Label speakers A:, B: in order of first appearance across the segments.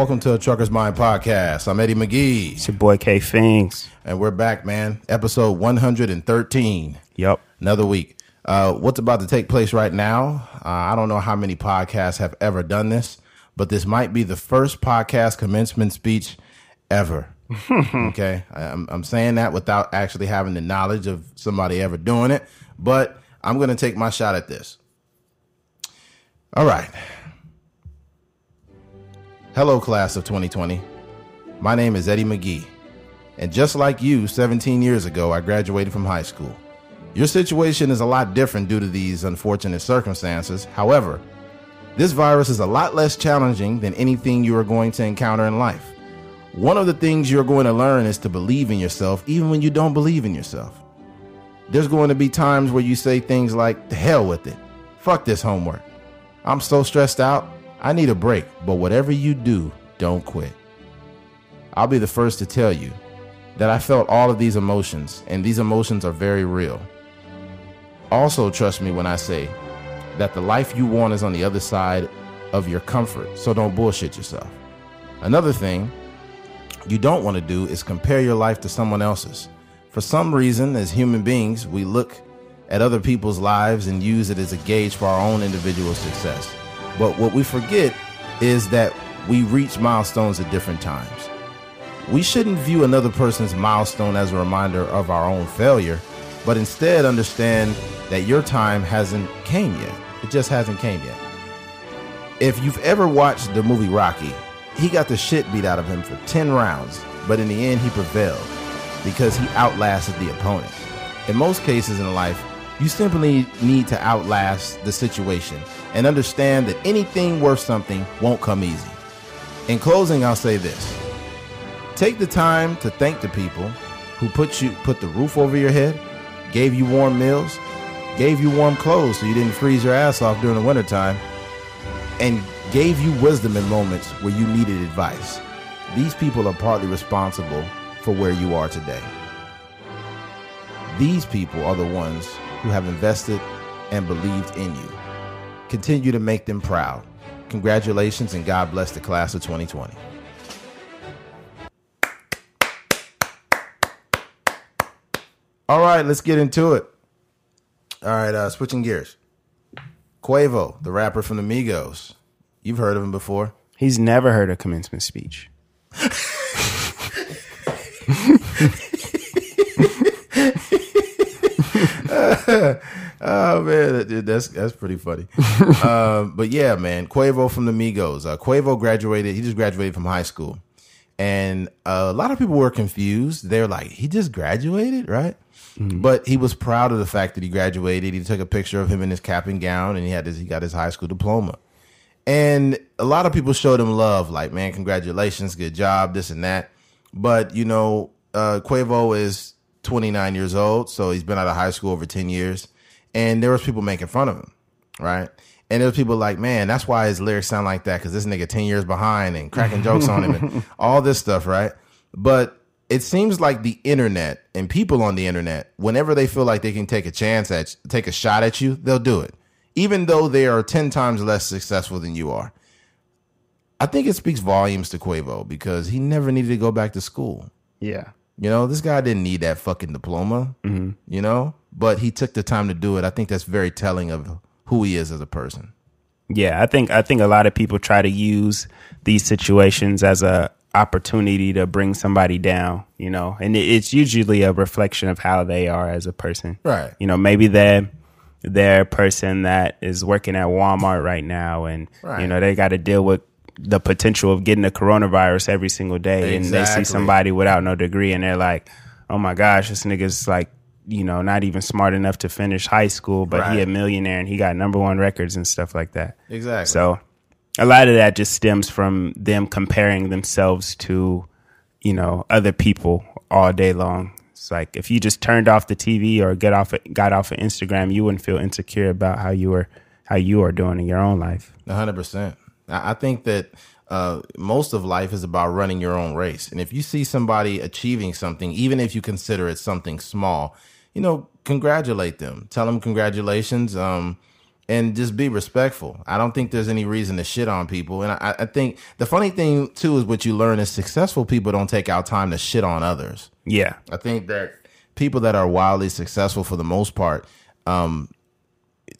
A: Welcome to the Trucker's Mind podcast. I'm Eddie McGee,
B: It's your boy K Fings.
A: and we're back, man. Episode 113.
B: Yup.
A: Another week. Uh, what's about to take place right now? Uh, I don't know how many podcasts have ever done this, but this might be the first podcast commencement speech ever. okay, I'm, I'm saying that without actually having the knowledge of somebody ever doing it, but I'm going to take my shot at this. All right. Hello, class of 2020. My name is Eddie McGee. And just like you, 17 years ago, I graduated from high school. Your situation is a lot different due to these unfortunate circumstances. However, this virus is a lot less challenging than anything you are going to encounter in life. One of the things you're going to learn is to believe in yourself, even when you don't believe in yourself. There's going to be times where you say things like, the hell with it. Fuck this homework. I'm so stressed out. I need a break, but whatever you do, don't quit. I'll be the first to tell you that I felt all of these emotions, and these emotions are very real. Also, trust me when I say that the life you want is on the other side of your comfort, so don't bullshit yourself. Another thing you don't want to do is compare your life to someone else's. For some reason, as human beings, we look at other people's lives and use it as a gauge for our own individual success. But what we forget is that we reach milestones at different times. We shouldn't view another person's milestone as a reminder of our own failure, but instead understand that your time hasn't came yet. It just hasn't came yet. If you've ever watched the movie Rocky, he got the shit beat out of him for 10 rounds, but in the end he prevailed because he outlasted the opponent. In most cases in life, you simply need to outlast the situation and understand that anything worth something won't come easy. In closing, I'll say this. Take the time to thank the people who put you put the roof over your head, gave you warm meals, gave you warm clothes so you didn't freeze your ass off during the wintertime, and gave you wisdom in moments where you needed advice. These people are partly responsible for where you are today. These people are the ones who have invested and believed in you. Continue to make them proud. Congratulations and God bless the class of 2020. All right, let's get into it. All right, uh, switching gears. Quavo, the rapper from the Migos. You've heard of him before.
B: He's never heard a commencement speech.
A: Oh man, that- that's that's pretty funny. um, but yeah, man, Quavo from the Migos. Uh, Quavo graduated. He just graduated from high school, and uh, a lot of people were confused. They're like, he just graduated, right? But he was proud of the fact that he graduated. He took a picture of him in his cap and gown, and he had his he got his high school diploma. And a lot of people showed him love, like, man, congratulations, good job, this and that. But, you know, uh, Quavo is 29 years old, so he's been out of high school over 10 years. And there was people making fun of him, right? And there was people like, man, that's why his lyrics sound like that, because this nigga 10 years behind and cracking jokes on him and all this stuff, right? But it seems like the internet and people on the internet, whenever they feel like they can take a chance at, take a shot at you, they'll do it even though they are 10 times less successful than you are. I think it speaks volumes to Quavo because he never needed to go back to school.
B: Yeah.
A: You know, this guy didn't need that fucking diploma, mm-hmm. you know, but he took the time to do it. I think that's very telling of who he is as a person.
B: Yeah, I think I think a lot of people try to use these situations as a opportunity to bring somebody down, you know, and it's usually a reflection of how they are as a person.
A: Right.
B: You know, maybe they're they're a person that is working at Walmart right now and
A: Right.
B: you know, they got to deal with the potential of getting the coronavirus every single day and they see somebody without no degree and they're like, "Oh my gosh, this nigga's like you know, not even smart enough to finish high school, but he a millionaire and he got number one records and stuff like that.
A: Exactly.
B: So a lot of that just stems from them comparing themselves to, you know, other people all day long. It's like if you just turned off the TV or get off got off of Instagram, you wouldn't feel insecure about how you were how you are doing in your own life.
A: A hundred percent. I I think that uh, most of life is about running your own race, and if you see somebody achieving something, even if you consider it something small, you know, congratulate them. Tell them congratulations. Um, and just be respectful. I don't think there's any reason to shit on people. And I, I think the funny thing too is what you learn is successful people don't take out time to shit on others.
B: Yeah.
A: I think that people that are wildly successful for the most part, um,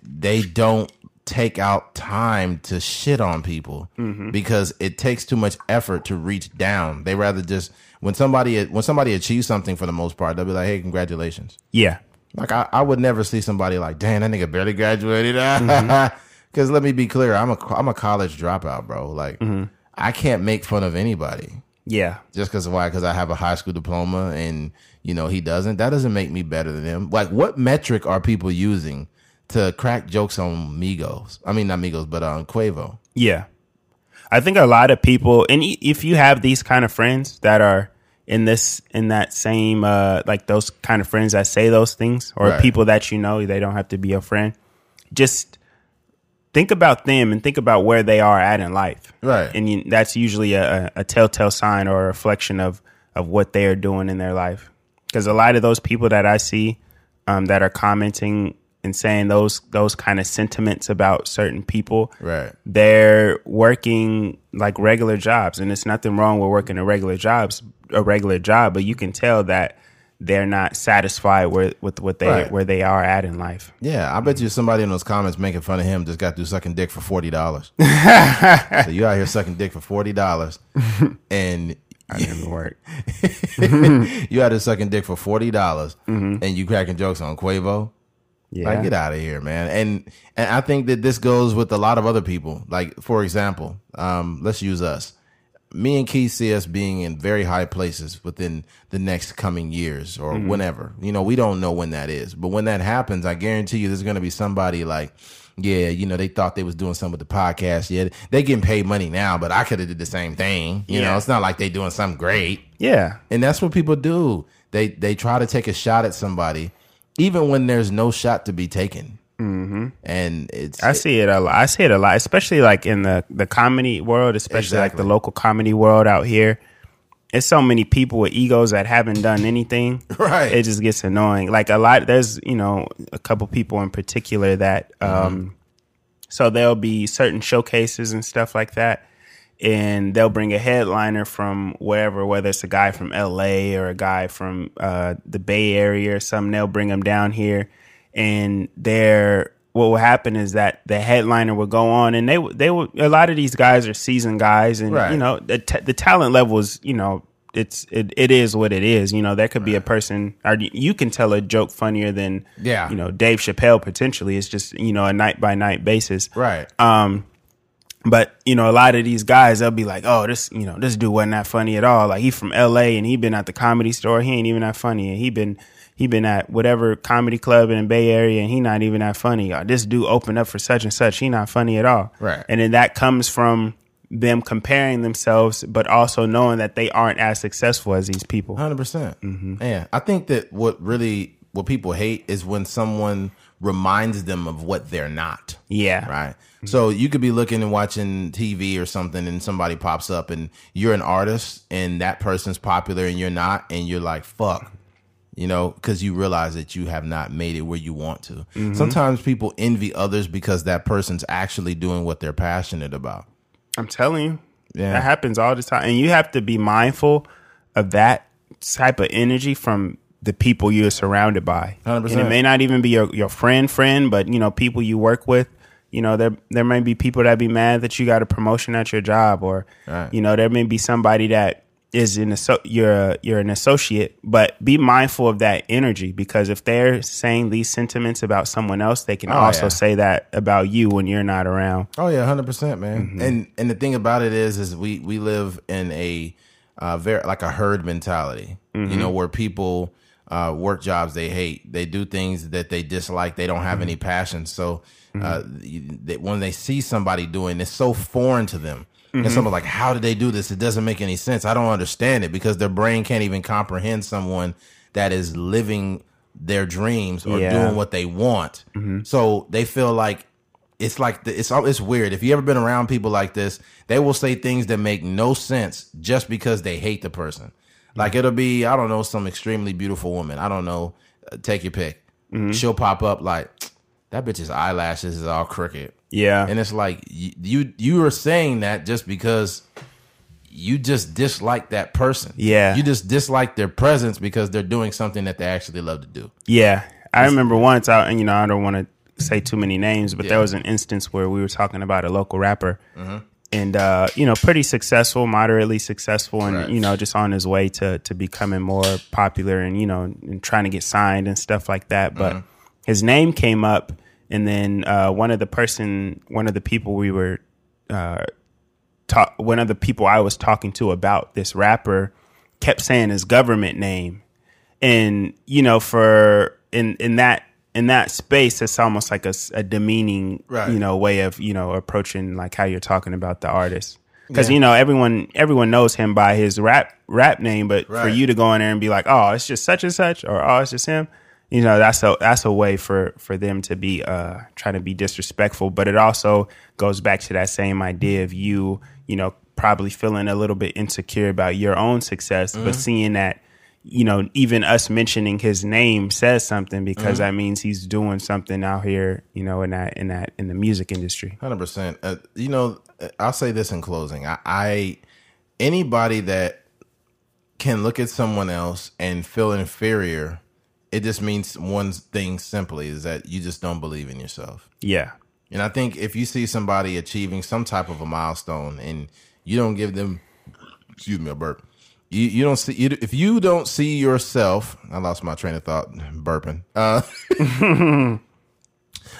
A: they don't take out time to shit on people mm-hmm. because it takes too much effort to reach down. They rather just when somebody when somebody achieves something for the most part, they'll be like, "Hey, congratulations."
B: Yeah.
A: Like I, I would never see somebody like, "Damn, that nigga barely graduated." Because let me be clear, I'm a I'm a college dropout, bro. Like mm-hmm. I can't make fun of anybody
B: Yeah.
A: just because why? Because I have a high school diploma and you know he doesn't. That doesn't make me better than him. Like, what metric are people using to crack jokes on Migos? I mean, not Migos, but on Quavo.
B: Yeah. I think a lot of people, and if you have these kind of friends that are in this, in that same, uh, like those kind of friends that say those things, or
A: Right.
B: people that you know, they don't have to be a friend. Just think about them and think about where they are at in life.
A: Right.
B: And you, that's usually a, a telltale sign or a reflection of, of what they are doing in their life. Because a lot of those people that I see um, that are commenting and saying those those kind of sentiments about certain people,
A: Right.
B: they're working like regular jobs and it's nothing wrong with working a regular jobs a regular job but you can tell that they're not satisfied with, with what they
A: Right.
B: where they are at in life
A: Yeah, I bet you somebody in those comments making fun of him just got through sucking dick for forty dollars. so you out here sucking dick for forty dollars, and
B: I didn't work
A: you out here sucking dick for forty dollars, mm-hmm. and you cracking jokes on Quavo.
B: Yeah
A: Like, get out of here, man. And and I think that this goes with a lot of other people. Like, for example, um, let's use us. Me and Keith see us being in very high places within the next coming years or whenever. You know, we don't know when that is. But when that happens, I guarantee you there's gonna be somebody like, yeah, you know, they thought they was doing something with the podcast. Yeah, they getting paid money now, but I could have did the same thing. You know, it's not like they doing something great.
B: yeah
A: And that's what people do. They they try to take a shot at somebody, even when there's no shot to be taken. Mm-hmm. And it's
B: I see it a lot. I see it a lot, especially like in the the comedy world, especially like the local comedy world out here. It's so many people with egos that haven't done anything.
A: Right.
B: It just gets annoying. Like a lot, there's you know a couple people in particular that, um, so there'll be certain showcases and stuff like that, and they'll bring a headliner from wherever, whether it's a guy from L.A. or a guy from uh, the Bay Area or something. They'll bring them down here, and they're what will happen is that the headliner will go on, and they they will. A lot of these guys are seasoned guys, and
A: Right.
B: you know the t- the talent level is you know it's it, it is what it is. You know there could be a person, or you can tell a joke funnier than
A: Yeah.
B: you know Dave Chappelle potentially. It's just you know a night by night basis,
A: right.
B: um, but you know, a lot of these guys, they'll be like, "Oh, this, you know, this dude wasn't that funny at all. Like he from L.A. and he been at the comedy store. He ain't even that funny. And he been he been at whatever comedy club in the Bay Area and he not even that funny. Or this dude opened up for such and such. He not funny at all.
A: Right.
B: And then that comes from them comparing themselves, but also knowing that they aren't as successful as these people.
A: 100%. percent mm-hmm. Yeah. I think that what really, what people hate is when someone reminds them of what they're not.
B: Yeah.
A: Right. So you could be looking and watching TV or something and somebody pops up and you're an artist and that person's popular and you're not. And you're like, fuck. You know, because you realize that you have not made it where you want to. Mm-hmm. Sometimes people envy others because that person's actually doing what they're passionate about.
B: I'm telling you,
A: Yeah.
B: that happens all the time, and you have to be mindful of that type of energy from the people you're surrounded by.
A: 100%.
B: And it may not even be your your friend, friend, but you know people you work with. You know there there may be people that be mad that you got a promotion at your job, or
A: Right.
B: you know there may be somebody that is in a you're a, you're an associate, but be mindful of that energy because if they're saying these sentiments about someone else, they can
A: Oh,
B: also
A: yeah.
B: say that about you when you're not around.
A: Oh yeah, hundred percent, man. And and the thing about it is, is we we live in a uh, very like a herd mentality. You know, where people uh, work jobs they hate, they do things that they dislike, they don't have any passion. So uh, they, when they see somebody doing, it's so foreign to them. And someone's like, "How did they do this? It doesn't make any sense. I don't understand it because their brain can't even comprehend someone that is living their dreams or
B: Yeah.
A: doing what they want. So they feel like it's like the, it's all it's weird. If you ever been around people like this, they will say things that make no sense just because they hate the person. Like it'll be I don't know some extremely beautiful woman. I don't know. Uh, take your pick. She'll pop up like that bitch's eyelashes is all crooked.
B: Yeah.
A: And it's like you you, you are saying that just because you just dislike that person.
B: Yeah.
A: You just dislike their presence because they're doing something that they actually love to do.
B: Yeah, I remember once I and you know I don't want to say too many names, but
A: Yeah.
B: there was an instance where we were talking about a local rapper, and uh, you know, pretty successful, moderately successful, and
A: Right.
B: you know, just on his way to to becoming more popular, and you know, and trying to get signed and stuff like that. But his name came up, and then uh, one of the person, one of the people we were uh, talk, one of the people I was talking to about this rapper kept saying his government name and you know for in in that in that space it's almost like a demeaning
A: Right.
B: you know way of you know approaching like how you're talking about the artist because
A: Yeah.
B: you know everyone everyone knows him by his rap rap name but for you to go in there and be like oh it's just such and such or oh it's just him you know that's a that's a way for for them to be uh trying to be disrespectful but it also goes back to that same idea of you you know probably feeling a little bit insecure about your own success but seeing that you know even us mentioning his name says something because that means he's doing something out here you know in that in that in the music industry
A: Hundred percent. Uh, you know, I'll say this in closing. I, I anybody that can look at someone else and feel inferior, it just means one thing simply is that you just don't believe in yourself.
B: yeah
A: And I think if you see somebody achieving some type of a milestone and you don't give them, excuse me, a burp. You, you don't see you, if you don't see yourself. I lost my train of thought burping. Uh,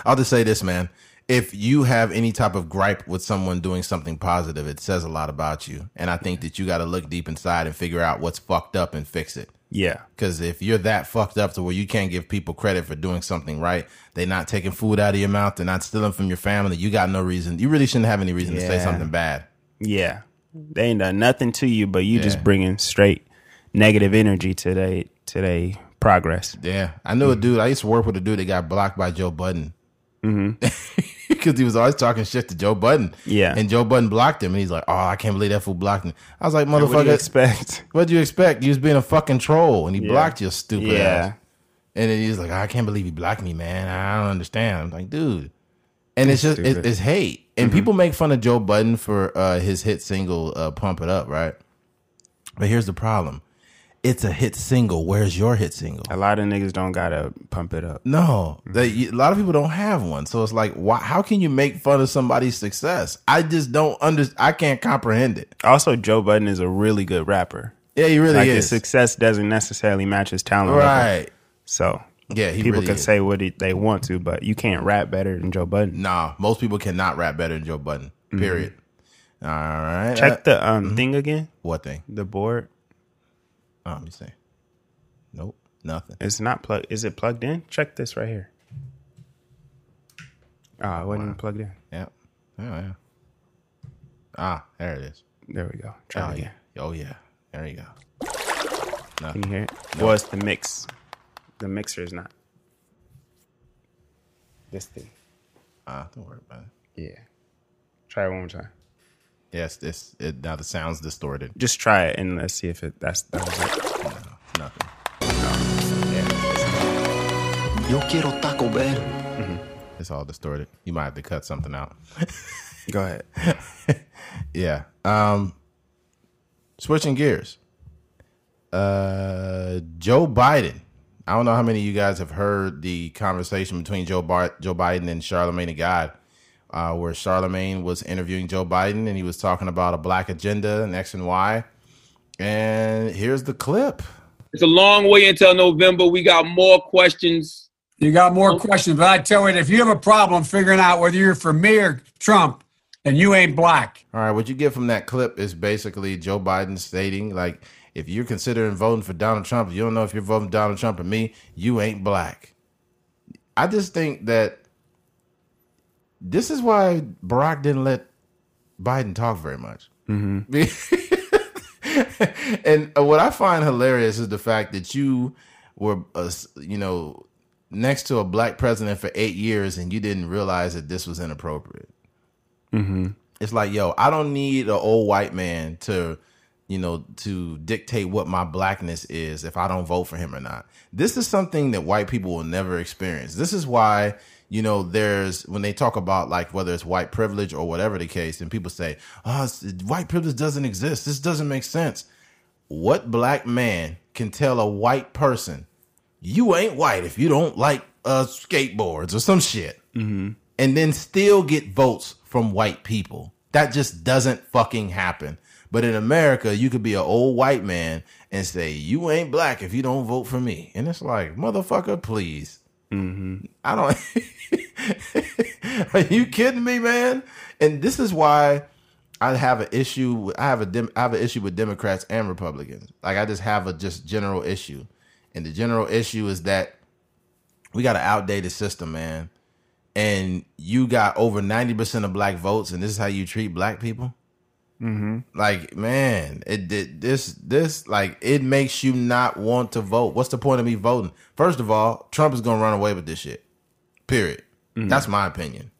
A: I'll just say this, man. If you have any type of gripe with someone doing something positive, it says a lot about you. And I think that you got to look deep inside and figure out what's fucked up and fix it.
B: yeah
A: Because if you're that fucked up to where you can't give people credit for doing something right, they're not taking food out of your mouth, they're not stealing from your family, you got no reason. You really shouldn't have any reason to say something bad.
B: yeah they ain't done nothing to you but you
A: Yeah.
B: just bringing straight negative energy to they to they progress
A: Yeah, I knew a mm-hmm. dude. I used to work with a dude that got blocked by Joe Budden mm-hmm. because he was always talking shit to Joe Budden.
B: Yeah.
A: and Joe Budden blocked him, and he's like, "Oh, I can't believe that fool blocked me." I was like,
B: what do you
A: "Motherfucker,
B: expect
A: what'd you expect? You was being a fucking troll, and he
B: Yeah.
A: blocked your stupid
B: Yeah.
A: ass." And then he's like, oh, "I can't believe he blocked me, man. I don't understand." I'm like, "Dude." And it's just it, it's hate, and people make fun of Joe Budden for uh, his hit single uh, "Pump It Up," right? But here's the problem: it's a hit single. Where's your hit single?
B: a lot of niggas don't gotta pump it up
A: No, they, a lot of people don't have one. So it's like, why, how can you make fun of somebody's success? I just don't under. I can't comprehend it.
B: also joe budden is a really good rapper
A: Yeah, he really
B: like his
A: is.
B: success doesn't necessarily match his talent level.
A: right.
B: So
A: Yeah, he
B: people
A: really
B: can
A: is.
B: say what it, they want to, but you can't rap better than Joe Budden.
A: Nah, most people cannot rap better than Joe Budden. Period. All right.
B: Check the um thing again.
A: what thing?
B: The board.
A: Oh, let me see. Nope, nothing.
B: It's not plugged. Is it plugged in? Check this right here. Oh, it wasn't even plugged in.
A: Yeah. Oh yeah. Ah, there it is.
B: There we go. Try
A: Oh
B: it
A: yeah. Oh yeah. There you go.
B: Can you hear it? Well, it's the mix. The mixer is not. This thing.
A: Ah, don't worry about it.
B: Yeah. Try it one more time.
A: Yes, this it, now the sound's distorted.
B: Just try it and let's see if it. That's that was it.
A: Nothing.
C: Yo quiero Taco Bell.
A: It's all distorted. You might have to cut something out.
B: Go ahead.
A: Yeah. Um switching gears. Uh Joe Biden. I don't know how many of you guys have heard the conversation between Joe Bar- Joe Biden and Charlamagne the God, uh, where Charlamagne was interviewing Joe Biden and he was talking about a black agenda and X and Y. And here's the clip.
D: It's a long way until November. We got more questions.
E: You got more questions, but I tell you, if you have a problem figuring out whether you're for me or Trump, and you ain't black.
A: All right, what you get from that clip is basically Joe Biden stating, like, if you're considering voting for Donald Trump, you don't know if you're voting for Donald Trump or me, you ain't black. I just think that this is why Barack didn't let Biden talk very much. and uh, what I find hilarious is the fact that you were, uh, you know, next to a black president for eight years and you didn't realize that this was inappropriate. It's like, yo, I don't need an old white man to, you know, to dictate what my blackness is if I don't vote for him or not. This is something that white people will never experience. This is why you know, there's when they talk about like whether it's white privilege or whatever the case, and people say, "Oh, white privilege doesn't exist. This doesn't make sense." What black man can tell a white person, "You ain't white if you don't like uh, skateboards or some shit," and then still get votes from white people? That just doesn't fucking happen. But in America, you could be an old white man and say, "You ain't black if you don't vote for me," and it's like, motherfucker, please. Mm-hmm. I don't. Are you kidding me, man? And this is why I have an issue. I have a dem, I have an issue with Democrats and Republicans. Like I just have a just general issue, and the general issue is that we got an outdated system, man. And you got over ninety percent of black votes, and this is how you treat black people. Like, man, it did this this like it makes you not want to vote. What's the point of me voting? First of all, Trump is gonna run away with this shit. Period. That's my opinion.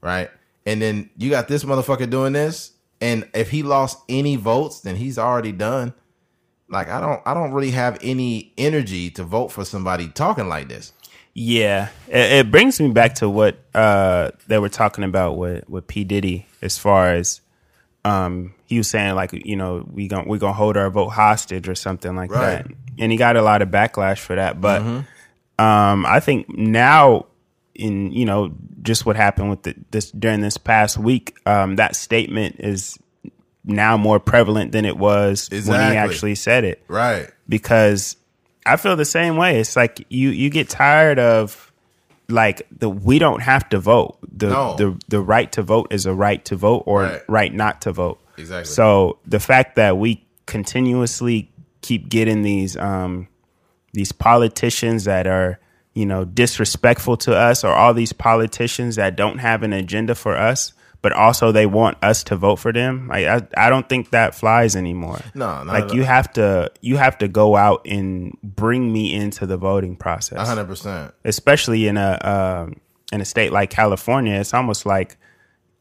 A: Right? And then you got this motherfucker doing this, and if he lost any votes, then he's already done. Like I don't I don't really have any energy to vote for somebody talking like this.
B: Yeah, it, it brings me back to what uh, they were talking about with with P Diddy as far as um, he was saying like you know we gon' we gonna hold our vote hostage or something like
A: Right.
B: that, and he got a lot of backlash for that. But um, I think now in you know just what happened with the, this during this past week, um, that statement is now more prevalent than it was when he actually said it
A: Right.
B: because I feel the same way. It's like you you get tired of like the we don't have to vote. The
A: No.
B: the the right to vote is a right to vote or
A: Right.
B: right, not to vote.
A: Exactly.
B: So the fact that we continuously keep getting these um these politicians that are you know disrespectful to us or all these politicians that don't have an agenda for us but also they want us to vote for them. Like i, I don't think that flies anymore.
A: No,
B: like you have to you have to go out and bring me into the voting process.
A: Hundred percent.
B: especially in a um, in a state like California, it's almost like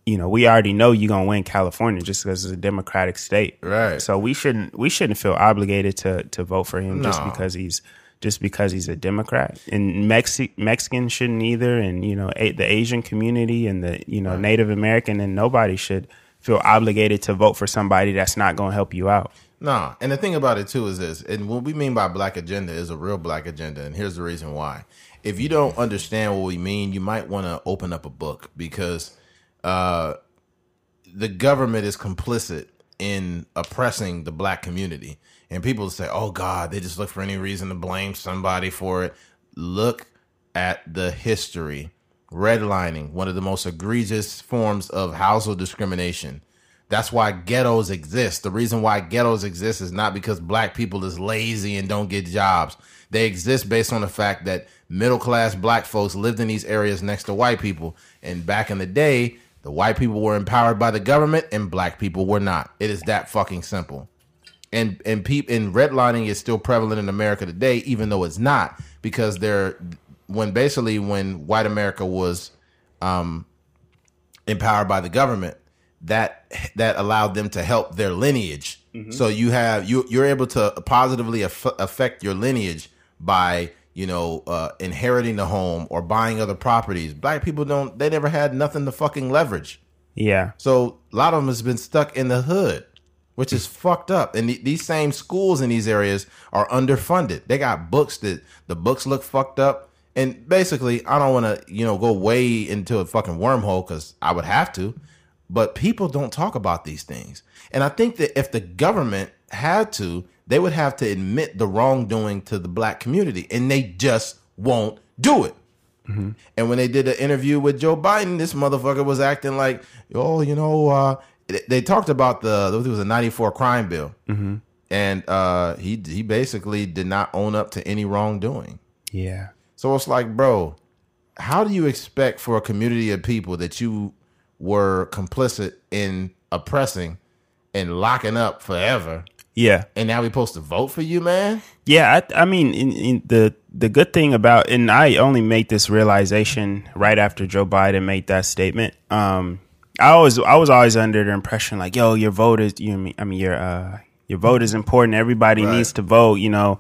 B: you know we already know you're gonna win California just because it's a democratic state,
A: Right.
B: So we shouldn't we shouldn't feel obligated to to vote for him just because he's just because he's a Democrat. And Mexi- Mexicans shouldn't either, and you know a- the Asian community and the you know Native American and nobody should feel obligated to vote for somebody that's not gonna help you out.
A: No, and the thing about it too is this, and what we mean by black agenda is a real black agenda, and here's the reason why. If you don't understand what we mean, you might want to open up a book because uh, the government is complicit in oppressing the black community, and people say, "Oh God," they just look for any reason to blame somebody for it. Look at the history. Redlining, one of the most egregious forms of household discrimination. That's why ghettos exist. The reason why ghettos exist is not because black people is lazy and don't get jobs. They exist based on the fact that middle class black folks lived in these areas next to white people. And back in the day, the white people were empowered by the government and black people were not. It is that fucking simple. And and peop, and redlining is still prevalent in America today, even though it's not, because they're when basically when white America was empowered by the government that that allowed them to help their lineage. So you have you you're able to positively aff- affect your lineage by you know uh, inheriting the home or buying other properties. Black people don't they never had nothing to fucking leverage.
B: Yeah,
A: so a lot of them has been stuck in the hood, which is fucked up. And the, these same schools in these areas are underfunded. They got books that the books look fucked up. And basically, I don't want to you know go way into a fucking wormhole because I would have to, but people don't talk about these things. And I think that if the government had to, they would have to admit the wrongdoing to the black community, and they just won't do it. And when they did an interview with Joe Biden, this motherfucker was acting like, oh, you know, uh, they- talked about the there was a '94 crime bill, and uh, he he basically did not own up to any wrongdoing.
B: yeah.
A: So it's like, bro, how do you expect for a community of people that you were complicit in oppressing and locking up forever,
B: Yeah.
A: and now we're supposed to vote for you, man?
B: Yeah, I, I mean, in, in the the good thing about, and I only made this realization right after Joe Biden made that statement. Um, I always, I was always under the impression like, yo, your vote is, you know, I mean, your uh, your vote is important. Everybody
A: Right.
B: needs to vote. You know,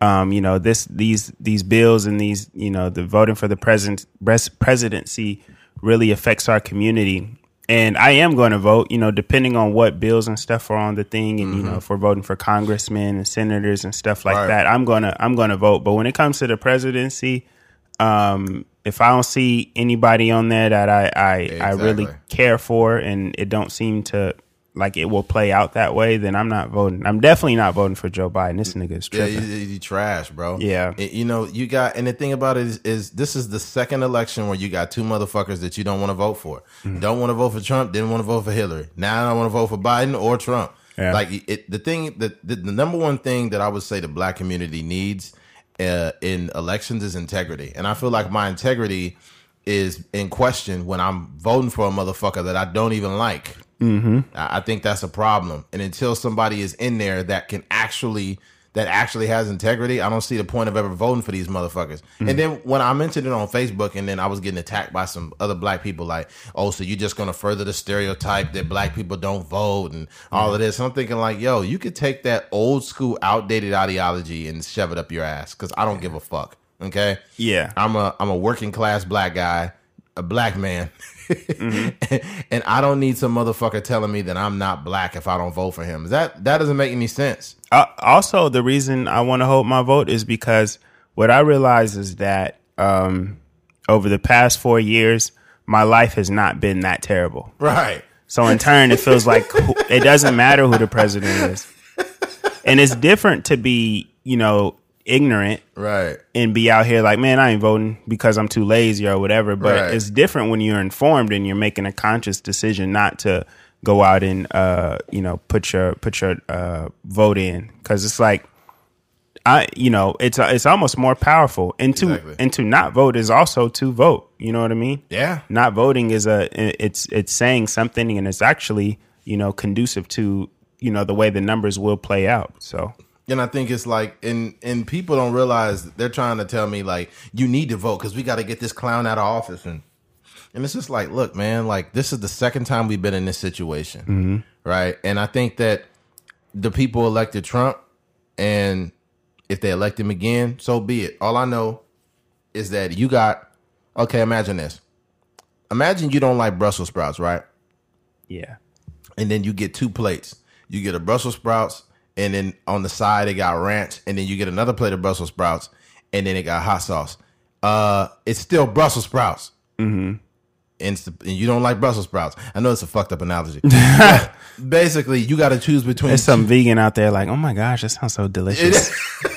B: um, you know, this these these bills and these you know the voting for the president pres- presidency really affects our community. And I am going to vote, you know, depending on what bills and stuff are on the thing, and you know, if we're voting for congressmen and senators and stuff like
A: Right.
B: that, I'm gonna I'm gonna vote. But when it comes to the presidency, um, if I don't see anybody on there that I I, I really care for, and it don't seem to like it will play out that way, then I'm not voting. I'm definitely not voting for Joe Biden. This nigga is
A: Yeah,
B: tripping.
A: you, you trash, bro.
B: Yeah.
A: Y- you know you got, and the thing about it is, is this is the second election where you got two motherfuckers that you don't want to vote for.
B: Mm.
A: Don't want to vote for Trump, didn't want to vote for Hillary. Now I don't want to vote for Biden or Trump.
B: Yeah.
A: Like it, the thing that the, the number one thing that I would say the black community needs uh, in elections is integrity, and I feel like my integrity is in question when I'm voting for a motherfucker that I don't even like. I I think that's a problem. And until somebody is in there that can actually that actually has integrity, I don't see the point of ever voting for these motherfuckers. And mm. then when I mentioned it on Facebook, and then I was getting attacked by some other black people, like, "Oh, so you're just gonna further the stereotype that black people don't vote and all of mm. this." And I'm thinking, like, "Yo, you could take that old school, outdated ideology and shove it up your ass," because I don't give a fuck. Okay,
B: Yeah.
A: I'm a I'm a working class black guy, a black man. Mm-hmm. and I don't need some motherfucker telling me that I'm not black if I don't vote for him. That that doesn't make any sense.
B: Uh, also, the reason I want to hold my vote is because what I realize is that um, over the past four years, my life has not been that terrible.
A: Right.
B: So in turn, it feels like who- it doesn't matter who the president is, and it's different to be, you know, ignorant
A: Right.
B: and be out here like, man, I ain't voting because I'm too lazy or whatever. But
A: Right.
B: it's different when you're informed and you're making a conscious decision not to go out and uh, you know put your put your uh, vote in because it's like. I, you know, it's it's almost more powerful, and to
A: Exactly.
B: and to not vote is also to vote. You know what I mean?
A: Yeah.
B: Not voting is a it's it's saying something, and it's actually you know conducive to you know the way the numbers will play out. So
A: And I think it's like, and and people don't realize they're trying to tell me like, you need to vote because we got to get this clown out of office, and and it's just like, look, man, like this is the second time we've been in this situation, right? And I think that the people elected Trump, and if they elect him again, so be it. All I know is that you got, okay, imagine this. Imagine you don't like Brussels sprouts, right?
B: yeah,
A: and then you get two plates. You get a Brussels sprouts, and then on the side it got ranch, and then you get another plate of Brussels sprouts, and then it got hot sauce. Uh, it's still Brussels sprouts. Mm-hmm. And, and you don't like Brussels sprouts. I know it's a fucked up analogy. Basically, you got to choose between.
B: there's some vegan out there like, oh my gosh, that sounds so delicious.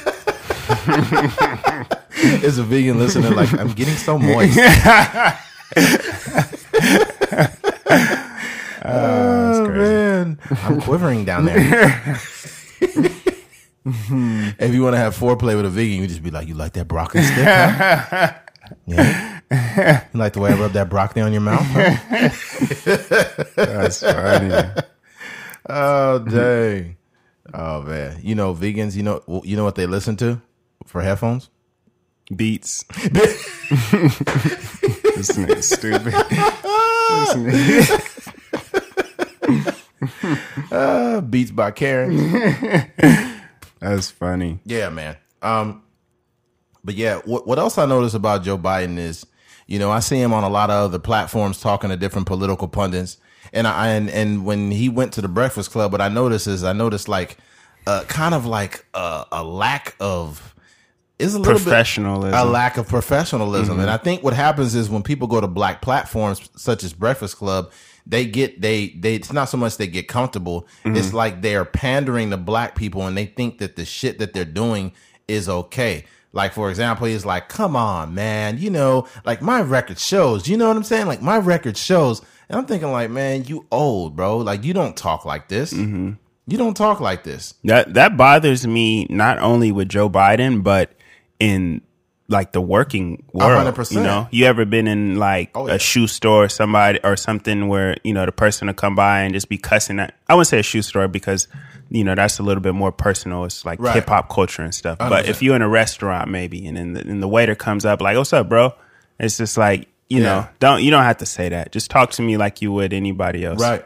A: It's a vegan listener like I'm getting so moist. oh man, I'm quivering down there. if you want to have foreplay with a vegan, you just be like, "You like that broccoli stick? Huh? Yeah, you like the way I rub that broccoli on your mouth? huh?
B: That's funny.
A: Oh dang! Oh man, you know vegans. You know you know what they listen to for headphones?
B: Beats. this nigga stupid. This nigga-
A: Uh, Beats by Karen.
B: That's funny.
A: Yeah, man. Um, but yeah, what what else I noticed about Joe Biden is, you know, I see him on a lot of other platforms talking to different political pundits, and I and and when he went to the Breakfast Club, what I noticed is I noticed like, uh, kind of like a, a lack of is a little
B: Professionalism.
A: bit a lack of professionalism, and I think what happens is when people go to black platforms such as Breakfast Club. They get they they it's not so much they get comfortable. It's like they're pandering to black people and they think that the shit that they're doing is okay. Like for example, he's like, "Come on, man, you know, like my record shows. You know what I'm saying? Like my record shows." And I'm thinking, like, man, you old, bro. Like you don't talk like this. Mm-hmm. You don't talk like this.
B: That that bothers me not only with Joe Biden, but in like the working world.
A: 100%.
B: You know, you ever been in like
A: Oh, yeah.
B: a shoe store or somebody or something where you know the person will come by and just be cussing at? I wouldn't say a shoe store because you know that's a little bit more personal. It's like
A: Right.
B: hip hop culture and stuff. But if you're in a restaurant maybe and then the, and the waiter comes up like, "What's up, bro?" It's just like you
A: Yeah.
B: know, don't you don't have to say that. Just talk to me like you would anybody else.
A: Right.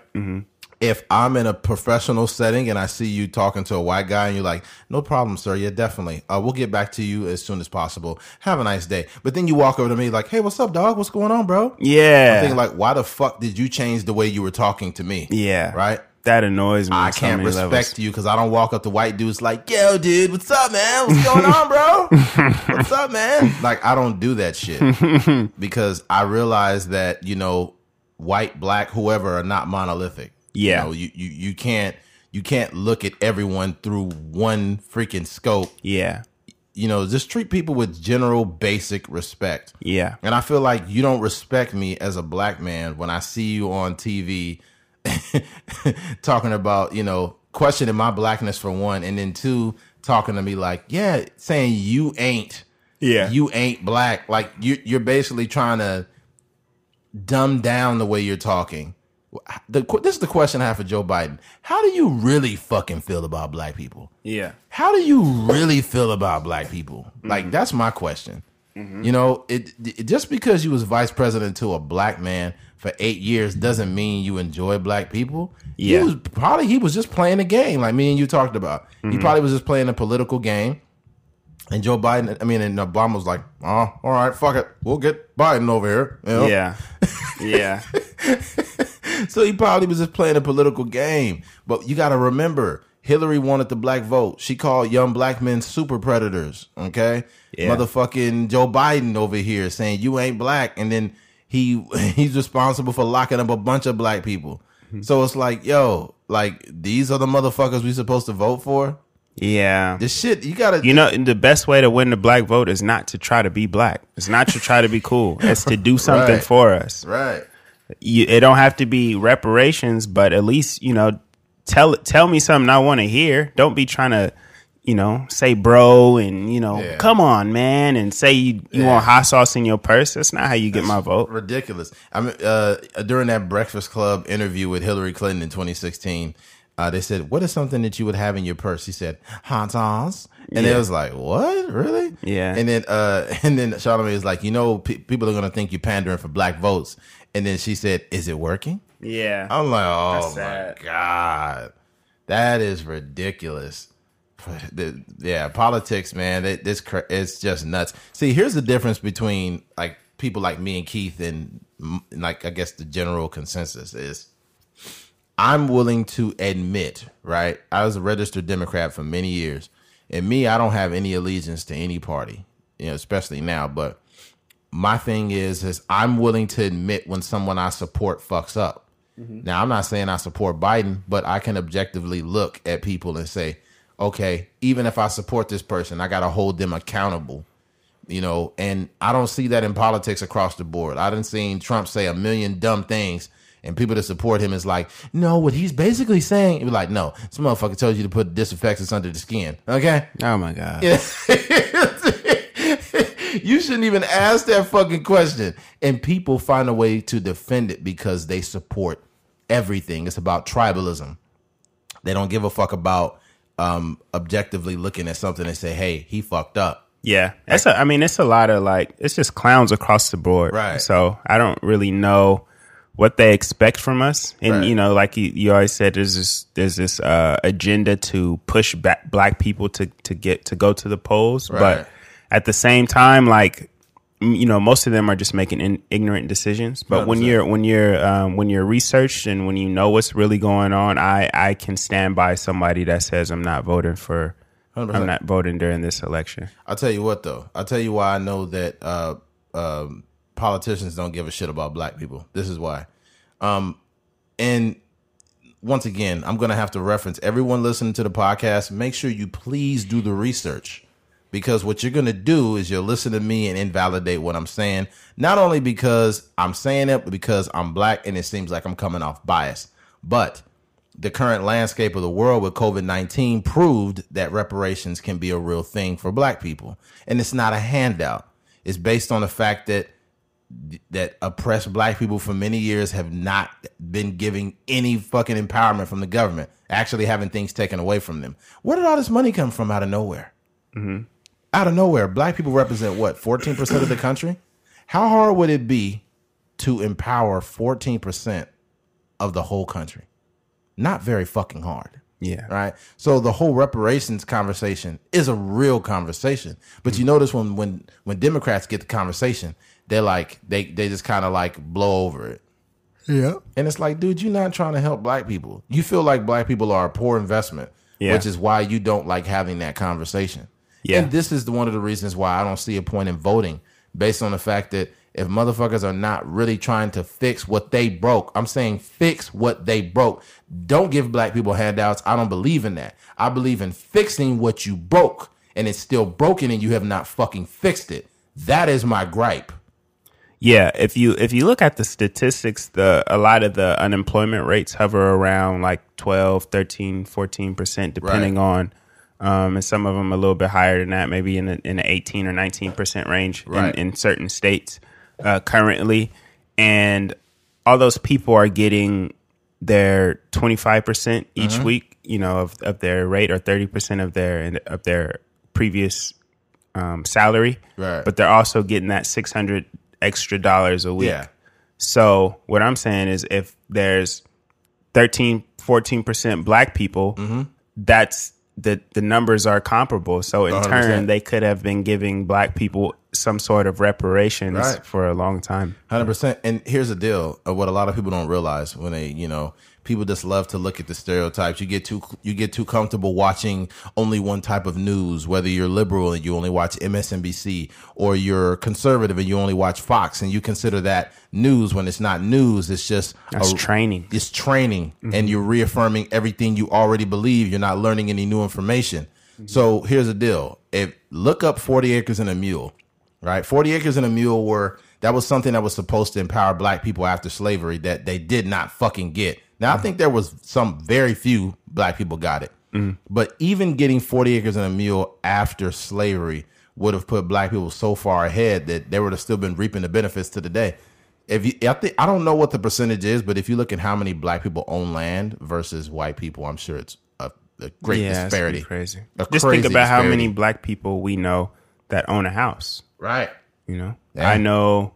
A: if I'm in a professional setting and I see you talking to a white guy and you're like, no problem, sir. Yeah, definitely. Uh, we'll get back to you as soon as possible. Have a nice day. But then you walk over to me like, hey, what's up, dog? What's going on, bro?
B: Yeah.
A: I'm thinking like, why the fuck did you change the way you were talking to me?
B: yeah.
A: Right?
B: That annoys me.
A: I can't
B: many
A: respect
B: levels.
A: you because I don't walk up to white dudes like, yo, dude, what's up, man? What's going on, bro? what's up, man? Like, I don't do that shit because I realize that, you know, white, black, whoever are not monolithic.
B: Yeah.
A: You, know, you, you, you can't, you can't look at everyone through one freaking scope.
B: Yeah.
A: You know, just treat people with general basic respect.
B: Yeah.
A: And I feel like you don't respect me as a black man when I see you on TV talking about, you know, questioning my blackness for one, and then two, talking to me like, yeah, saying you ain't,
B: Yeah.
A: you ain't black. Like you, you're basically trying to dumb down the way you're talking. The, this is the question I have for Joe Biden. How do you really fucking feel about black people?
B: Yeah.
A: how do you really feel about black people? Like mm-hmm. that's my question. Mm-hmm. You know, it, it just because you was vice president to a black man for eight years doesn't mean you enjoy black people.
B: Yeah.
A: he was probably he was just playing a game like me and you talked about. He mm-hmm. probably was just playing a political game. And Joe Biden, I mean, and Obama was like, "Oh, all right, fuck it, we'll get Biden over here." You know?
B: Yeah. Yeah.
A: So he probably was just playing a political game. But you got to remember, Hillary wanted the black vote. She called young black men super predators. Okay,
B: Yeah.
A: motherfucking Joe Biden over here saying you ain't black, and then he he's responsible for locking up a bunch of black people. So it's like, yo, like these are the motherfuckers we supposed to vote for.
B: Yeah.
A: This shit, you gotta.
B: You know, the best way to win the black vote is not to try to be black. It's not to try to be cool. It's to do something
A: Right.
B: for us.
A: right.
B: You, it don't have to be reparations, but at least you know, tell tell me something I want to hear. Don't be trying to, you know, say bro and you know,
A: Yeah.
B: come on, man, and say you, you
A: Yeah.
B: want hot sauce in your purse. That's not how you get my vote.
A: ridiculous. I mean, uh, during that Breakfast Club interview with Hillary Clinton in 2016, uh, they said, "What is something that you would have in your purse?" He said, "Hot sauce," and
B: Yeah.
A: it was like, "What, really?"
B: Yeah.
A: And then, uh, and then Charlamagne is like, "You know, pe- people are gonna think you're pandering for black votes." And then she said, "Is it working?"
B: Yeah.
A: I'm like, "Oh my god, that is ridiculous." The- Yeah, politics, man. It, this it's just nuts. See, here's the difference between like people like me and Keith and like I guess the general consensus is I'm willing to admit, right? I was a registered Democrat for many years. And me, I don't have any allegiance to any party, you know, especially now, but my thing is is I'm willing to admit when someone I support fucks up. Mm-hmm. Now, I'm not saying I support Biden, but I can objectively look at people and say, okay, even if I support this person, I got to hold them accountable. You know, and I don't see that in politics across the board. I didn't seen Trump say a million dumb things, and people that support him is like, no, what he's basically saying, you're like, no, this motherfucker told you to put disinfectants under the skin. Okay,
B: Oh my god.
A: you shouldn't even ask that fucking question. And people find a way to defend it because they support everything. It's about tribalism. They don't give a fuck about um, objectively looking at something and say, hey, he fucked up.
B: Yeah, it's a, I mean, it's a lot of like, it's just clowns across the board.
A: Right.
B: So I don't really know what they expect from us, and
A: Right.
B: you know, like you, you always said, there's this there's this uh, agenda to push back black people to to get to go to the polls,
A: Right.
B: but at the same time, like you know, most of them are just making in, ignorant decisions. But when
A: 100%.
B: you're when you're um, when you're researched and when you know what's really going on, I I can stand by somebody that says I'm not voting for.
A: 100%.
B: I'm not voting during this election.
A: I'll tell you what, though. I'll tell you why I know that uh, um, politicians don't give a shit about black people. This is why. Um, and once again, I'm going to have to reference everyone listening to the podcast. Make sure you please do the research because what you're going to do is you'll listen to me and invalidate what I'm saying. Not only because I'm saying it, but because I'm black and it seems like I'm coming off biased. But the current landscape of the world with COVID 19 proved that reparations can be a real thing for black people. And it's not a handout. It's based on the fact that that oppressed black people for many years have not been giving any fucking empowerment from the government, actually having things taken away from them. Where did all this money come from out of nowhere? Mm-hmm. Out of nowhere. Black people represent what, 14% of the country? How hard would it be to empower 14% of the whole country? Not very fucking hard.
B: Yeah.
A: Right. So the whole reparations conversation is a real conversation. But you notice when when when Democrats get the conversation, they're like they they just kind of like blow over it.
E: Yeah.
A: And it's like, dude, you're not trying to help black people. You feel like black people are a poor investment,
B: Yeah.
A: which is why you don't like having that conversation.
B: Yeah.
A: And this is one of the reasons why I don't see a point in voting based on the fact that if motherfuckers are not really trying to fix what they broke, I'm saying fix what they broke. Don't give black people handouts. I don't believe in that. I believe in fixing what you broke and it's still broken and you have not fucking fixed it. That is my gripe.
B: Yeah, if you if you look at the statistics, the a lot of the unemployment rates hover around like 12, 13, 14% depending
A: Right.
B: on um, and some of them a little bit higher than that, maybe in the, in the 18 or 19% range
A: Right.
B: in, in certain states uh, currently. And all those people are getting their 25% each
A: Mm-hmm.
B: week, you know, of, of their rate or 30% of their of their previous um, salary.
A: Right.
B: But they're also getting that 600 extra dollars a week.
A: Yeah.
B: So what I'm saying is if there's 13, 14% black people,
A: Mm-hmm.
B: that's the the numbers are comparable. So in
A: 100%.
B: turn, they could have been giving black people some sort of reparations
A: Right.
B: for a long time.
A: Hundred percent. And here's the deal: of what a lot of people don't realize when they, you know, people just love to look at the stereotypes. You get too you get too comfortable watching only one type of news. Whether you're liberal and you only watch MSNBC, or you're conservative and you only watch Fox, and you consider that news when it's not news. It's just
B: That's
A: a-
B: training.
A: It's training, mm-hmm. and you're reaffirming everything you already believe. You're not learning any new information. So here's the deal: if look up Forty Acres and a Mule, right? Forty Acres and a Mule were that was something that was supposed to empower black people after slavery that they did not fucking get. Now I think there was some very few black people got it, mm-hmm. but even getting Forty Acres and a Mule after slavery would have put black people so far ahead that they would have still been reaping the benefits to the day if you, I think I don't know what the percentage is, but if you look at how many black people own land versus white people, I'm sure it's a, a great
B: yeah,
A: disparity.
B: crazy.
A: A
B: Just think about how many black people we know that own a house.
A: Right.
B: You know,
A: Yeah.
B: I know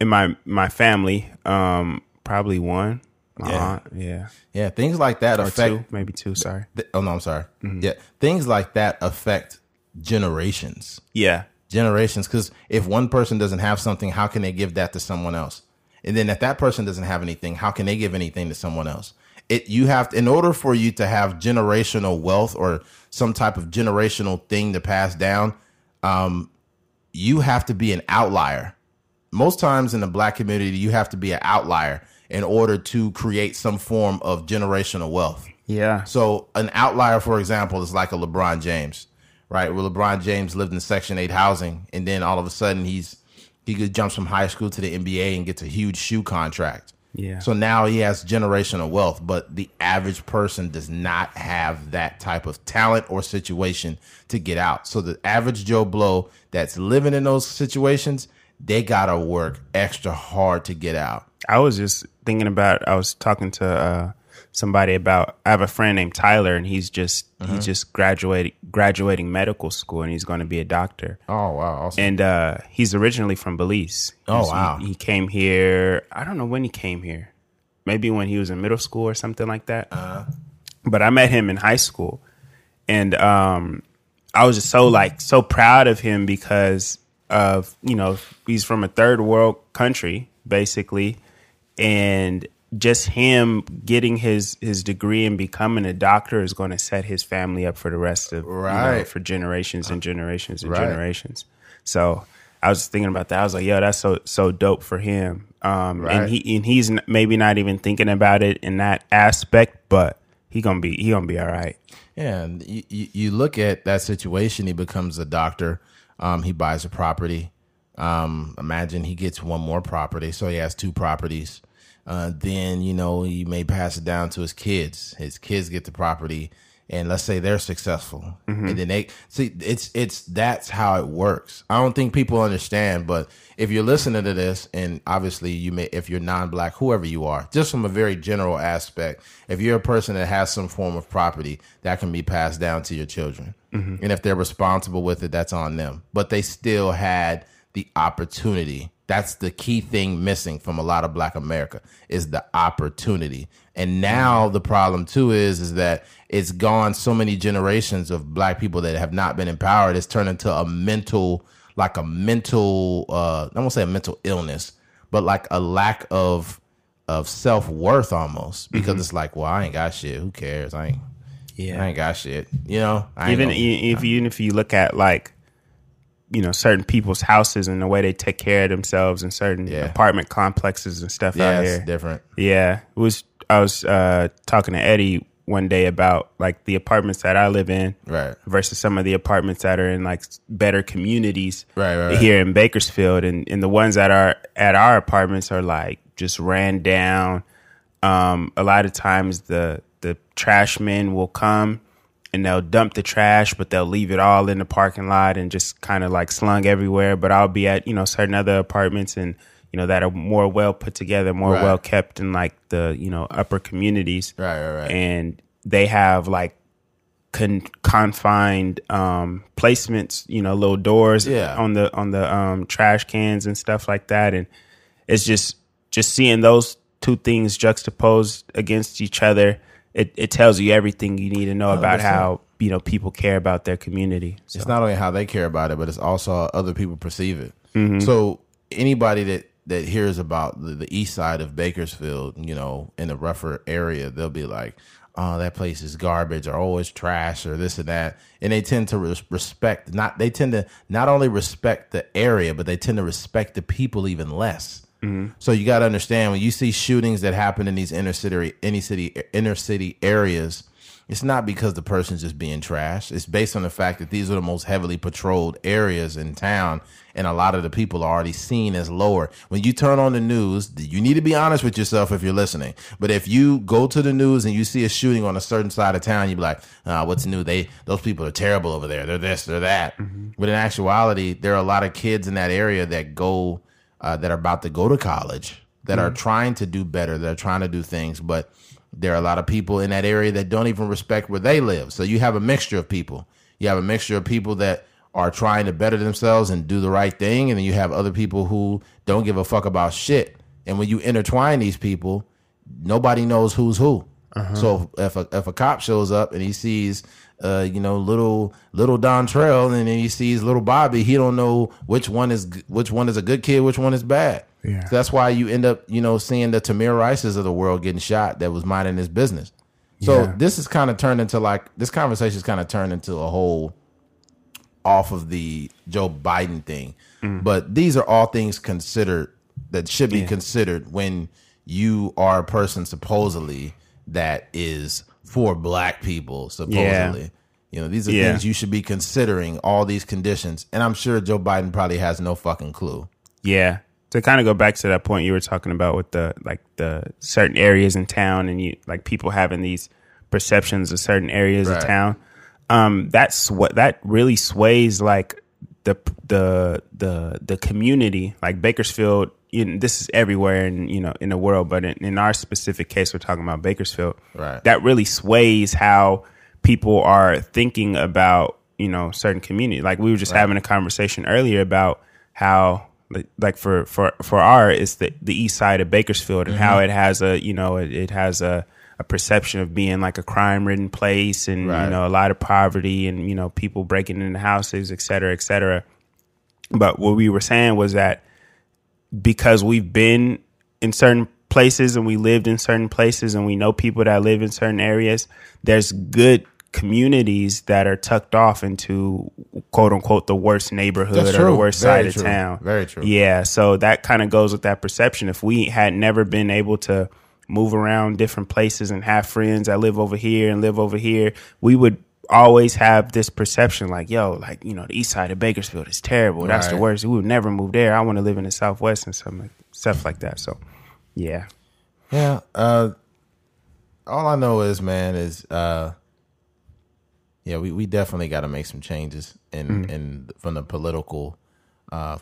B: in my my family, um, probably one. My
A: Yeah.
B: aunt, yeah,
A: Yeah. Things like that
B: or
A: affect.
B: two, maybe two. Sorry.
A: th- oh no, I'm sorry.
B: Mm-hmm.
A: Yeah. Things like that affect generations.
B: Yeah,
A: Generations. Because if one person doesn't have something, how can they give that to someone else? And then if that person doesn't have anything, how can they give anything to someone else? It you have in order for you to have generational wealth or some type of generational thing to pass down, um, you have to be an outlier. Most times in the black community, you have to be an outlier in order to create some form of generational wealth.
B: yeah.
A: So an outlier, for example, is like a LeBron James, right? Where LeBron James lived in Section Eight housing, and then all of a sudden he's he could jumps from high school to the NBA and gets a huge shoe contract.
B: Yeah.
A: So now he has generational wealth, but the average person does not have that type of talent or situation to get out. So the average Joe Blow that's living in those situations, they gotta work extra hard to get out.
B: I was just thinking about. I was talking to uh, somebody about. I have a friend named Tyler, and he's just
A: Mm-hmm.
B: he's just graduating graduating medical school, and he's going to be a doctor.
A: Oh wow, awesome.
B: And uh, he's originally from Belize.
A: Oh, wow.
B: He, he came here. I don't know when he came here. Maybe when he was in middle school or something like that.
A: Uh-huh.
B: But I met him in high school, and um, I was just so like so proud of him because of you know he's from a third world country basically, and just him getting his his degree and becoming a doctor is going to set his family up for the rest of you know,
A: Right.
B: for generations and generations and
A: Right.
B: generations. So I was thinking about that. I was like, yo, that's so so dope for him. Um,
A: Right.
B: and he and he's maybe not even thinking about it in that aspect, but he gonna be he gonna be all right.
A: Yeah, you, you look at that situation. He becomes a doctor. Um, he buys a property. Um, imagine he gets one more property, so he has two properties. Uh, then you know he may pass it down to his kids. His kids get the property, and let's say they're successful, and then they see it's it's that's how it works. I don't think people understand, but if you're listening to this, and obviously you may, if you're non-black, whoever you are, just from a very general aspect, if you're a person that has some form of property that can be passed down to your children, and if they're responsible with it, that's on them. But they still had the opportunity That's the key thing missing from a lot of black America is the opportunity. And now the problem too is is that it's gone so many generations of black people that have not been empowered. It's turned into a mental like a mental uh I won't say a mental illness, but like a lack of of self worth almost. Because it's like, well, I ain't got shit. Who cares? I ain't yeah. I ain't got shit. You know?
B: Even
A: gonna-
B: if even if you look at like you know certain people's houses and the way they take care of themselves in certain
A: Yeah.
B: apartment complexes and stuff
A: yeah,
B: out
A: it's
B: here.
A: different.
B: Yeah, it was. I was uh, talking to Eddie one day about like the apartments that I live in,
A: Right.
B: versus some of the apartments that are in like better communities,
A: Right, right, right.
B: here in Bakersfield, and and the ones that are at our apartments are like just ran down. Um, a lot of times the the trash men will come and they'll dump the trash, but they'll leave it all in the parking lot and just kind of like slung everywhere. But I'll be at you know certain other apartments and you know that are more well put together, more
A: Right.
B: well kept in like the you know upper communities,
A: Right, right, right.
B: and they have like con- confined um placements you know little doors
A: Yeah.
B: on the on the um trash cans and stuff like that and it's just just seeing those two things juxtaposed against each other it, it tells you everything you need to know about
A: 100%.
B: how you know people care about their community so
A: It's not only how they care about it, but it's also how other people perceive it.
B: Mm-hmm.
A: So anybody that that hears about the, the east side of Bakersfield, you know, in the rougher area, they'll be like, "Oh, that place is garbage," or "Oh, it's trash," or this and that, and they tend to res- respect not. They tend to not only respect the area, but they tend to respect the people even less. So you got to understand when you see shootings that happen in these inner city, any city, inner city areas, it's not because the person's just being trash. It's based on the fact that these are the most heavily patrolled areas in town, and a lot of the people are already seen as lower. When you turn on the news, you need to be honest with yourself if you're listening. But if you go to the news and you see a shooting on a certain side of town, you'd be like, uh, "What's new? They those people are terrible over there. They're this, they're that." But in actuality, there are a lot of kids in that area that go uh, that are about to go to college that are trying to do better, that are trying to do things, but there are a lot of people in that area that don't even respect where they live. So you have a mixture of people. You have a mixture of people that are trying to better themselves and do the right thing, and then you have other people who don't give a fuck about shit. And when you intertwine these people, nobody knows who's who. So if a if a cop shows up and he sees uh, you know, little little Dontrell, and then he sees little Bobby. He don't know which one is which one is a good kid, which one is bad.
B: Yeah.
A: So that's why you end up, you know, seeing the Tamir Rices of the world getting shot that was minding his business. So
B: Yeah.
A: this is kind of turned into like this conversation is kind of turned into a whole off of the Joe Biden thing. But these are all things considered that should be considered when you are a person supposedly that is for black people, supposedly. You know, these are
B: Yeah.
A: things you should be considering, all these conditions. And I'm sure Joe Biden probably has no fucking clue.
B: Yeah. To kind of go back to that point you were talking about with the like the certain areas in town and you like people having these perceptions of certain areas
A: Right.
B: of town. Um that's what that really sways like the the the the community like Bakersfield you know, this is everywhere in you know in the world but in, in our specific case we're talking about Bakersfield.
A: Right.
B: that really sways how people are thinking about you know certain community. Like we were just having a conversation earlier about how like- like for for for our it's the the east side of Bakersfield and how mm-hmm. it has a you know it, it has a a perception of being like a crime ridden place and
A: Right.
B: you know a lot of poverty and you know people breaking into houses et cetera et cetera but what we were saying was that because we've been in certain places and we lived in certain places and we know people that live in certain areas, there's good communities that are tucked off into quote unquote the worst neighborhood or the worst
A: Very
B: side
A: true.
B: of town.
A: Very true.
B: Yeah. So that kind of goes with that perception. If we had never been able to move around different places and have friends that live over here and live over here, we would always have this perception like, yo, like, you know, the east side of Bakersfield is terrible. That's the worst. We would never move there. I want to live in the southwest and something stuff like that. So yeah.
A: Yeah. Uh, all I know is, man, is uh, yeah, we, we definitely got to make some changes in in from the political, uh,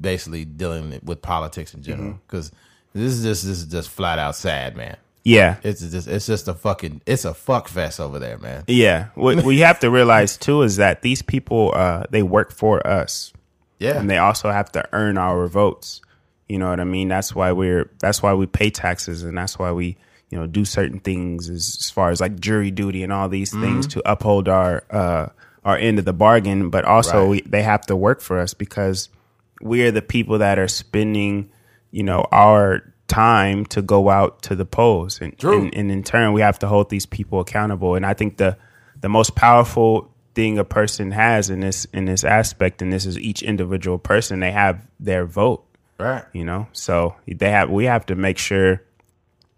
A: basically dealing with politics in general. Because this is just this is just flat out sad, man.
B: Yeah.
A: It's just it's just a fucking it's a fuck fest over there, man.
B: Yeah. What we have to realize too is that these people uh they work for us.
A: Yeah.
B: and they also have to earn our votes. You know what I mean? That's why we're that's why we pay taxes, and that's why we you know do certain things as, as far as like jury duty and all these things
A: Mm-hmm.
B: to uphold our uh, our end of the bargain. But also
A: Right.
B: we, they have to work for us because we're the people that are spending you know our time to go out to the polls. And, and and in turn we have to hold these people accountable. And i think the the most powerful thing a person has in this in this aspect and this is each individual person they have their vote.
A: Right.
B: you know so they have we have to make sure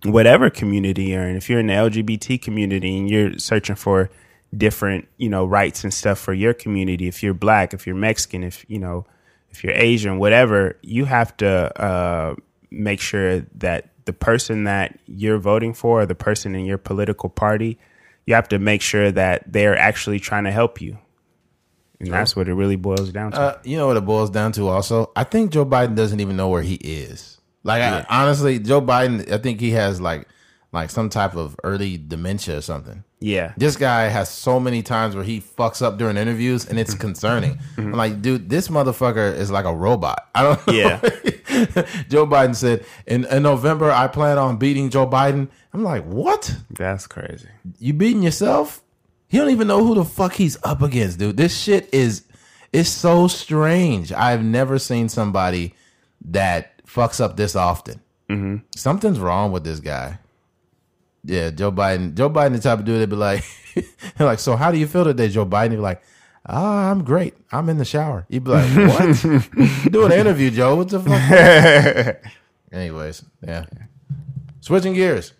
B: whatever community you're in if you're in the lgbt community and you're searching for different you know rights and stuff for your community if you're black if you're mexican if you know if you're asian whatever you have to uh make sure that the person that you're voting for or the person in your political party you have to make sure that they're actually trying to help you and that's what it really boils down to
A: Uh, you know what it boils down to also? I think Joe Biden doesn't even know where he is. Like I, honestly, Joe Biden, I think he has like like some type of early dementia or something.
B: Yeah
A: This guy has so many times where he fucks up during interviews and it's concerning. I'm like, dude, this motherfucker is like a robot. I don't know.
B: Yeah.
A: Joe Biden said, in, in November, I plan on beating Joe Biden. I'm like, what?
B: that's crazy
A: You beating yourself? He don't even know who the fuck he's up against, dude. This shit is it's so strange. I've never seen somebody that fucks up this often. Mm-hmm. Something's wrong with this guy. Yeah, Joe Biden. Joe Biden, the type of dude that be like, like, so how do you feel today, Joe Biden? He'd be like, ah, I'm great. I'm in the shower. He'd be like, what? you doing an interview, Joe? What the fuck? Anyways, yeah. Switching gears.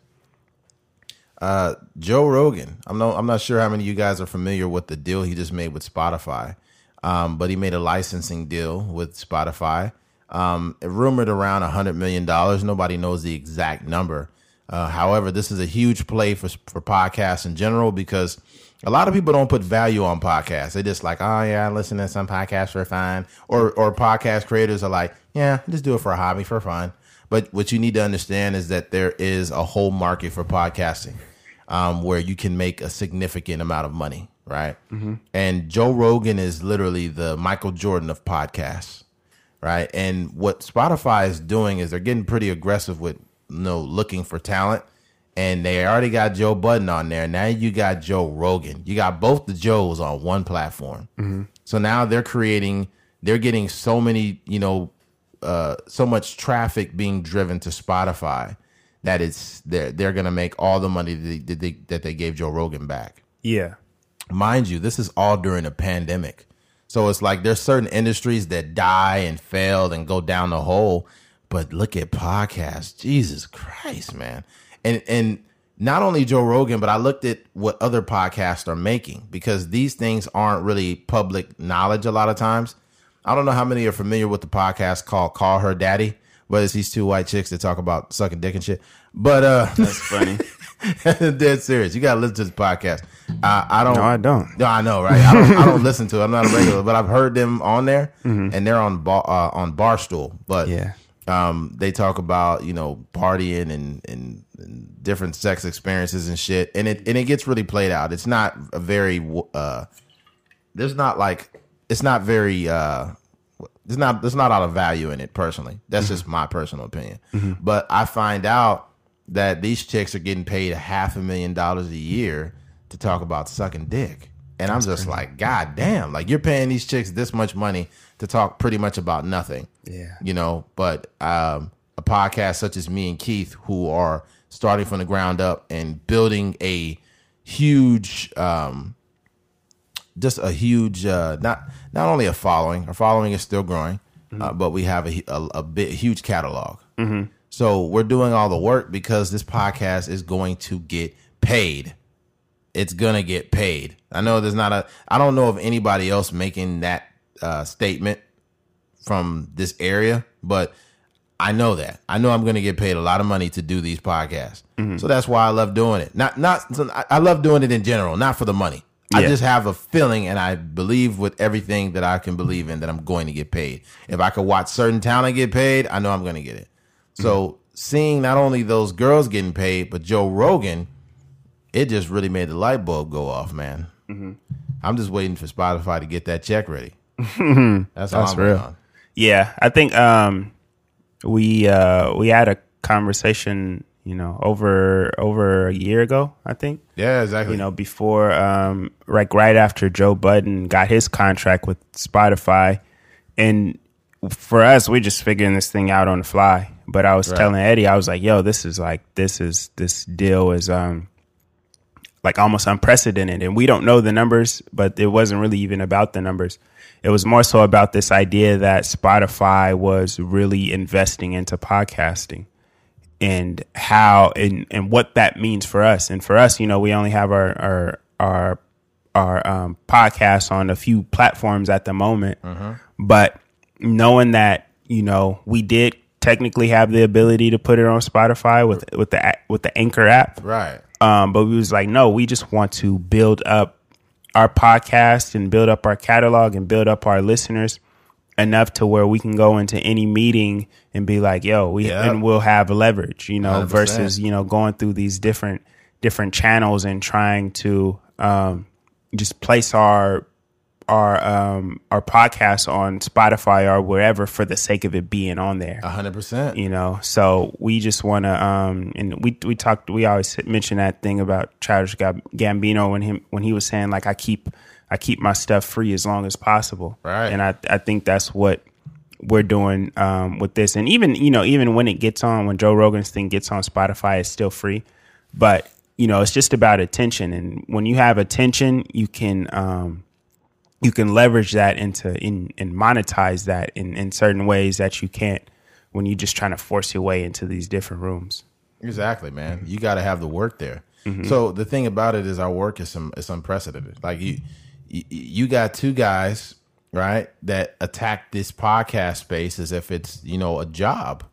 A: Uh, Joe Rogan. I'm no, I'm not sure how many of you guys are familiar with the deal he just made with Spotify. Um, but he made a licensing deal with Spotify. Um, rumored around a hundred million dollars. Nobody knows the exact number. Uh, however, this is a huge play for for podcasts in general because a lot of people don't put value on podcasts. They just like, oh yeah, I listen to some podcasts for fun, or or podcast creators are like, yeah, just do it for a hobby for fun. But what you need to understand is that there is a whole market for podcasting um, where you can make a significant amount of money, right? And Joe Rogan is literally the Michael Jordan of podcasts, right? And what Spotify is doing is they're getting pretty aggressive with you know looking for talent, and they already got Joe Budden on there. Now you got Joe Rogan. You got both the Joes on one platform. So now they're creating, they're getting so many, you know, uh, so much traffic being driven to Spotify that it's they're they're gonna make all the money that they, that they, that they gave Joe Rogan back.
B: yeah
A: Mind you, this is all during a pandemic, so it's like there's certain industries that die and fail and go down the hole. But look at podcasts, Jesus Christ, man, and and not only Joe Rogan, but I looked at what other podcasts are making because these things aren't really public knowledge a lot of times. I don't know how many are familiar with the podcast called Call Her Daddy, but it's these two white chicks that talk about sucking dick and shit. But uh
B: that's funny
A: dead serious. You gotta listen to this podcast. Uh, I don't
B: no i don't
A: no, I know, right? I don't, I don't listen to it. I'm not a regular, but I've heard them on there, and they're on bar, uh, on Barstool. But
B: Yeah.
A: Um, they talk about you know partying and, and and different sex experiences and shit, and it and it gets really played out. It's not a very uh, there's not like it's not very uh, there's not there's not a lot of value in it personally. That's just my personal opinion. But I find out that these chicks are getting paid a half a million dollars a year to talk about sucking dick. And I'm just like, God damn, like you're paying these chicks this much money to talk pretty much about nothing.
B: Yeah.
A: You know, but um, a podcast such as me and Keith, who are starting from the ground up and building a huge um, just a huge uh, not not only a following. Our following is still growing, uh, but we have a a, a bit huge catalog. So we're doing all the work because this podcast is going to get paid. It's gonna get paid. I know there's not a. I don't know of anybody else making that uh, statement from this area, but I know that. I know I'm going to get paid a lot of money to do these podcasts. Mm-hmm. So that's why I love doing it. Not not I- I love doing it in general, not for the money. I just have a feeling and I believe with everything that I can believe in that I'm going to get paid. If I could watch certain talent get paid, I know I'm going to get it. Mm-hmm. So seeing not only those girls getting paid, but Joe Rogan, it just really made the light bulb go off, man. Mm-hmm. I'm just waiting for Spotify to get that check ready. That's,
B: That's real.
A: on.
B: Yeah, I think um, we uh, we had a conversation, you know, over over a year ago. I think
A: Yeah, exactly.
B: you know before um, like right after Joe Budden got his contract with Spotify, and for us, we're just figuring this thing out on the fly. But I was
A: Right.
B: telling Eddie, I was like, "Yo, this is like this is this deal is um like almost unprecedented, and we don't know the numbers, but it wasn't really even about the numbers." It was more so about this idea that Spotify was really investing into podcasting and how and, and what that means for us. And for us, you know, we only have our our our our um, podcast on a few platforms at the moment, but knowing that you know we did technically have the ability to put it on Spotify with with the with the Anchor app,
A: right.
B: um, but we was like, no, we just want to build up our podcast and build up our catalog and build up our listeners enough to where we can go into any meeting and be like, yo, we
A: Yeah.
B: and we'll have leverage, you know,
A: 100%.
B: versus, you know, going through these different different channels and trying to um just place our our um our podcast on Spotify or wherever for the sake of it being on there.
A: A hundred percent.
B: you know so we just want to um and we we talked we always mention that thing about Childish Gambino when him when he was saying like I keep I keep my stuff free as long as possible.
A: Right.
B: and I I think that's what we're doing um with this. And even you know even when it gets on when Joe Rogan's thing gets on Spotify it's still free. But you know it's just about attention. And when you have attention you can um you can leverage that into in and monetize that in, in certain ways that you can't when you're just trying to force your way into these different rooms.
A: Exactly, man. Mm-hmm. You got to have the work there. Mm-hmm. So the thing about it is, our work is some it's unprecedented. Like you, you, you got two guys, right, that attack this podcast space as if it's you know a job.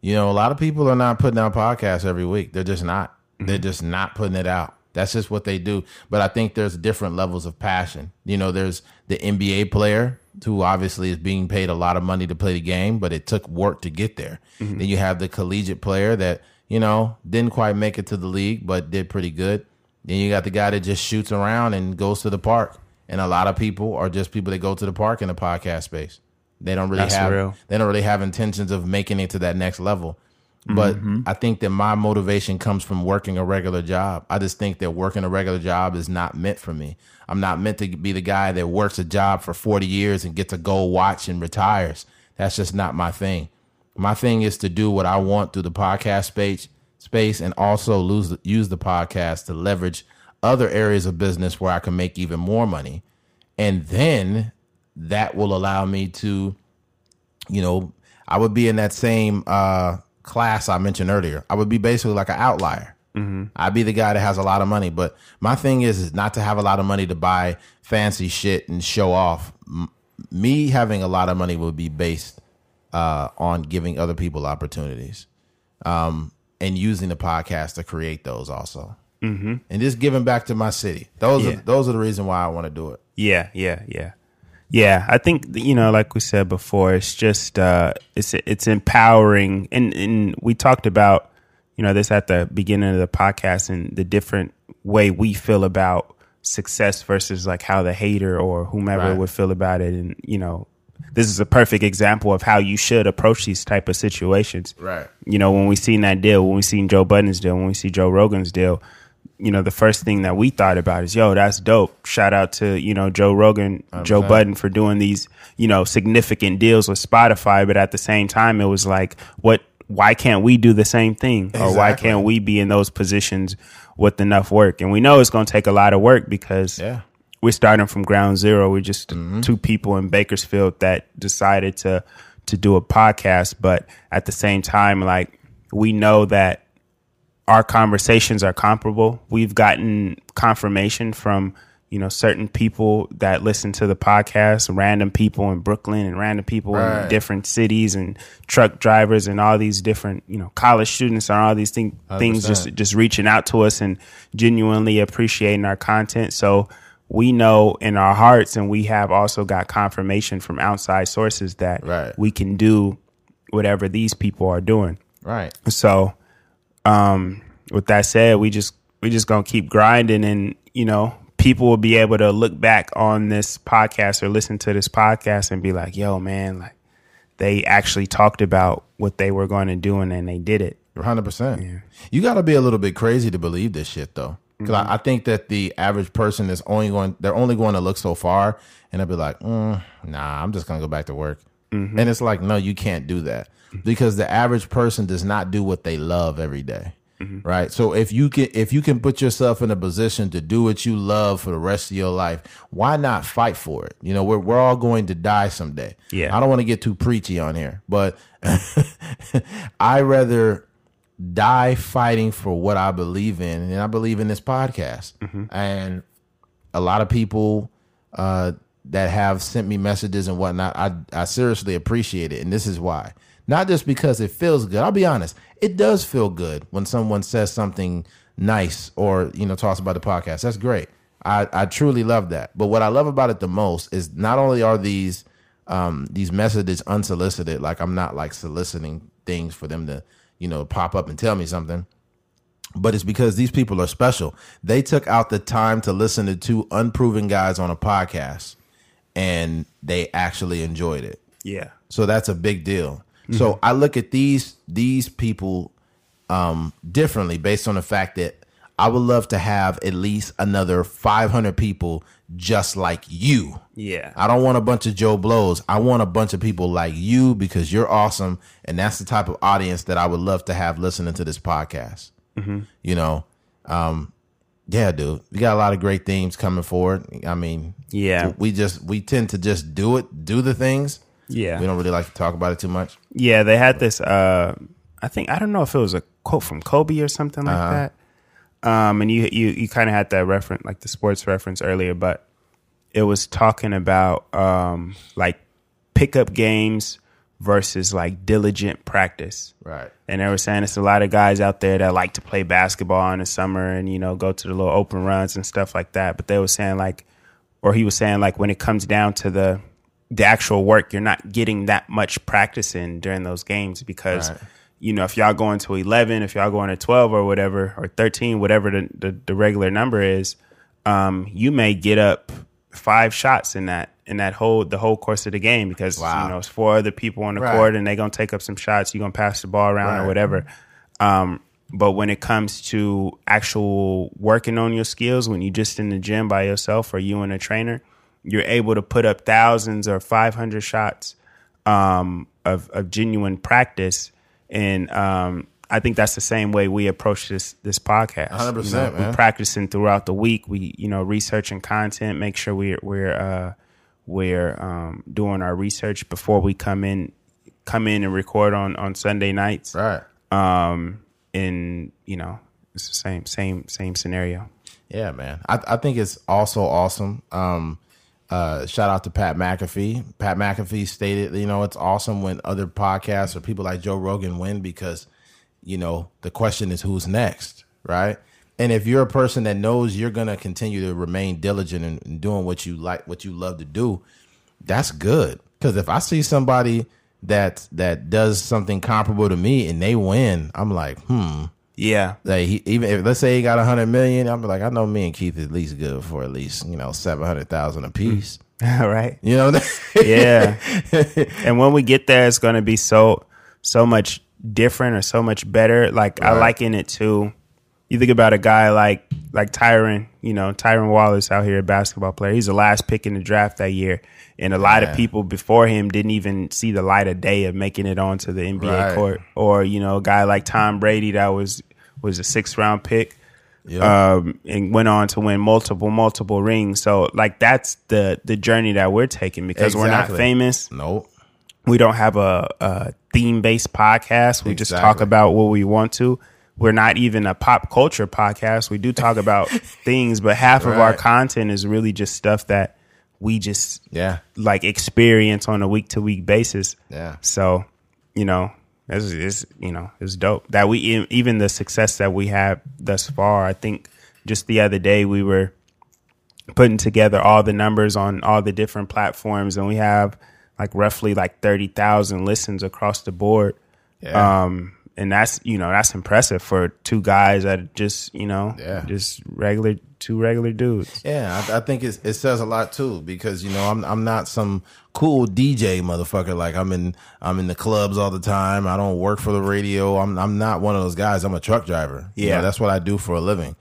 A: You know, a lot of people are not putting out podcasts every week. They're just not. They're mm-hmm. just not putting it out. That's just what they do. But I think there's different levels of passion. You know, there's the NBA player who obviously is being paid a lot of money to play the game, but it took work to get there. Mm-hmm. Then you have the collegiate player that, you know, didn't quite make it to the league, but did pretty good. Then you got the guy that just shoots around and goes to the park. And a lot of people are just people that go to the park in the podcast space. They don't really
B: That's
A: have
B: real.
A: they don't really have intentions of making it to that next level. But I think that my motivation comes from working a regular job. I just think that working a regular job is not meant for me. I'm not meant to be the guy that works a job for 40 years and gets a gold watch and retires. That's just not my thing. My thing is to do what I want through the podcast space, space, and also lose, use the podcast to leverage other areas of business where I can make even more money, and then that will allow me to, you know, I would be in that same uh, class I mentioned earlier. I would be basically like an outlier. I'd be the guy that has a lot of money, but my thing is, is not to have a lot of money to buy fancy shit and show off. M- me having a lot of money would be based uh, on giving other people opportunities um, and using the podcast to create those also, mm-hmm. and just giving back to my city. Those
B: Yeah.
A: are those are the reason why I want to do it.
B: Yeah, yeah, yeah. Yeah, I think you know, like we said before, it's just uh it's it's empowering and and we talked about you know this at the beginning of the podcast and the different way we feel about success versus like how the hater or whomever
A: Right.
B: would feel about it and you know this is a perfect example of how you should approach these type of situations
A: Right.
B: you know, when we seen that deal, when we seen Joe Budden's deal, when we see Joe Rogan's deal, you know, the first thing that we thought about is, yo, that's dope. Shout out to, you know, Joe Rogan, Joe Budden for doing these, you know, significant deals with Spotify. But at the same time, it was like, what, why can't we do the same thing? Or why can't we be in those positions with enough work? And we know it's going to take a lot of work because
A: Yeah.
B: we're starting from ground zero. We're just two people in Bakersfield that decided to to do a podcast, but at the same time, like we know that our conversations are comparable. We've gotten confirmation from you know certain people that listen to the podcast, random people in Brooklyn and random people in different cities and truck drivers and all these different you know college students and all these thing, things
A: 100%.
B: just just reaching out to us and genuinely appreciating our content. So we know in our hearts, and we have also got confirmation from outside sources that
A: Right.
B: we can do whatever these people are doing.
A: Right.
B: So, um, with that said, we just we just gonna keep grinding and you know people will be able to look back on this podcast or listen to this podcast and be like, "Yo, man, like they actually talked about what they were going to do and then they did it."
A: Hundred percent. You got to be a little bit crazy to believe this shit, though, because I, I think that the average person is only going. They're only going to look so far, and they'll be like, mm, "Nah, I'm just gonna go back to work." And it's like, no, you can't do that because the average person does not do what they love every day, right? So if you can, if you can put yourself in a position to do what you love for the rest of your life, why not fight for it? You know, we're we're all going to die someday.
B: Yeah.
A: I don't want to get too preachy on here, but I rather die fighting for what I believe in, and I believe in this podcast. And a lot of people uh, that have sent me messages and whatnot, I I seriously appreciate it, and this is why. Not just because it feels good. I'll be honest, it does feel good when someone says something nice or you know talks about the podcast. That's great. I I truly love that. But what I love about it the most is not only are these um, these messages unsolicited, like I'm not like soliciting things for them to you know pop up and tell me something but it's because these people are special. They took out the time to listen to two unproven guys on a podcast and they actually enjoyed it.
B: Yeah.
A: So that's a big deal. So I look at these these people um differently based on the fact that I would love to have at least another 500 people just like you.
B: Yeah.
A: I don't want a bunch of Joe Blows. I want a bunch of people like you because you're awesome, and that's the type of audience that I would love to have listening to this podcast. You know, um, yeah, dude, we got a lot of great themes coming forward. I mean,
B: Yeah.
A: we just we tend to just do it, do the things.
B: Yeah.
A: We don't really like to talk about it too much.
B: Yeah, they had this. Uh, I think I don't know if it was a quote from Kobe or something like that. Um, and you you you kind of had that reference, like the sports reference earlier, but it was talking about um, like pickup games versus like diligent practice.
A: Right.
B: And they were saying it's a lot of guys out there that like to play basketball in the summer and you know go to the little open runs and stuff like that. But they were saying like, or he was saying like when it comes down to the the actual work, you're not getting that much practice in during those games because
A: Right.
B: you know if y'all going to 11, if y'all going to 12 or whatever or 13, whatever the the, the regular number is, um, you may get up five shots in that in that whole the whole course of the game because
A: Wow.
B: you know it's four other people on the
A: Right.
B: court and they're gonna take up some shots. You're gonna pass the ball around
A: Right.
B: or whatever. Um, but when it comes to actual working on your skills, when you're just in the gym by yourself or you and a trainer, you're able to put up thousands or 500 shots um, of, of genuine practice. And um, I think that's the same way we approach this this podcast.
A: 100%,
B: You know,
A: man.
B: We're practicing throughout the week. We you know researching content, make sure we're we're uh, we're um, doing our research before we come in come in and record on on Sunday nights.
A: Right.
B: Um, and you know it's the same same same scenario.
A: Yeah, man. I, I think it's also awesome. Um, uh, shout out to Pat McAfee. Pat McAfee stated, you know, it's awesome when other podcasts or people like Joe Rogan win because, you know, the question is who's next, right? And if you're a person that knows you're gonna continue to remain diligent in doing what you like, what you love to do, that's good. Because if I see somebody that that does something comparable to me and they win, I'm like, hmm.
B: Yeah,
A: Like he, even if let's say he got a hundred million, I'm like, I know me and Keith at least good for at least you know seven hundred thousand a piece.
B: all right.
A: You know, what I'm saying?
B: Yeah. and when we get there, it's going to be so so much different or so much better. Like I
A: Right.
B: liken it to you think about a guy like like Tyrone, you know, Tyrone Wallace out here, a basketball player. He's the last pick in the draft that year, and a lot
A: Yeah.
B: of people before him didn't even see the light of day of making it onto the NBA
A: Right.
B: court. Or you know, a guy like Tom Brady that was was a sixth round pick
A: Yeah.
B: um, and went on to win multiple, multiple rings. So like that's the the journey that we're taking because we're not
A: Exactly.
B: famous.
A: nope.
B: We don't have a, a theme based podcast. We just talk about what we want to. We're not even a pop culture podcast. We do talk about things, but half of our content is really just stuff that we just
A: Yeah.
B: like experience on a week to week basis.
A: Yeah.
B: So, you know, this is it's, you know it's dope that we even the success that we have thus far. I think just the other day we were putting together all the numbers on all the different platforms, and we have like roughly like thirty thousand listens across the board.
A: Yeah.
B: Um, and that's you know that's impressive for two guys that just you know
A: Yeah.
B: just regular two regular dudes.
A: Yeah, I, I think it's, it says a lot too because you know I'm I'm not some cool DJ motherfucker like I'm in I'm in the clubs all the time. I don't work for the radio. I'm I'm not one of those guys. I'm a truck driver. You
B: Yeah.
A: know, that's what I do for a living.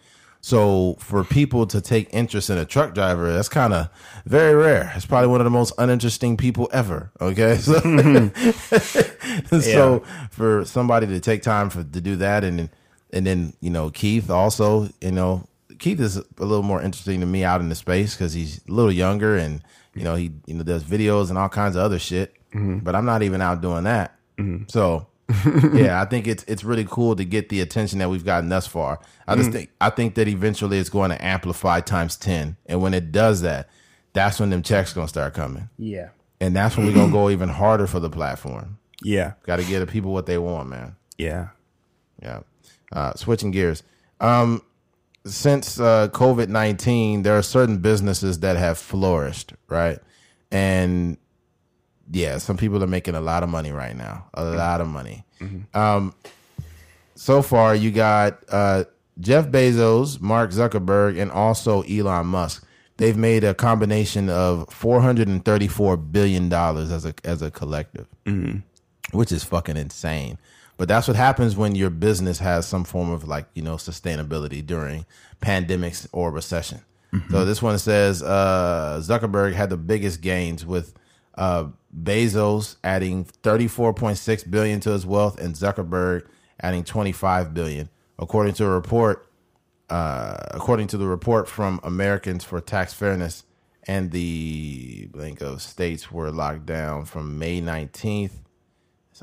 A: So for people to take interest in a truck driver, that's kind of very rare. It's probably one of the most uninteresting people ever. Okay, so, so for somebody to take time for to do that, and and then you know Keith also, you know Keith is a little more interesting to me out in the space because he's a little younger and you know he you know does videos and all kinds of other shit. Mm-hmm. But I'm not even out doing that. Mm-hmm. So yeah, I think it's it's really cool to get the attention that we've gotten thus far. I just think I think that eventually it's going to amplify times ten, and when it does that, that's when them checks gonna start coming,
B: Yeah,
A: and that's when we're gonna go even harder for the platform.
B: yeah,
A: Got to get the people what they want, man.
B: yeah.
A: Yeah. Uh, switching gears. Um, since uh, COVID 19, there are certain businesses that have flourished, right? And yeah, some people are making a lot of money right now, a lot of money. Um, so far, you got uh, Jeff Bezos, Mark Zuckerberg, and also Elon Musk. They've made a combination of four hundred and thirty-four billion dollars as a as a collective which is fucking insane. But that's what happens when your business has some form of like, you know, sustainability during pandemics or recession. So this one says uh, Zuckerberg had the biggest gains with uh, Bezos adding 34.6 billion to his wealth and Zuckerberg adding 25 billion. According to a report, uh, according to the report from Americans for Tax Fairness and the blank of states were locked down from May 19th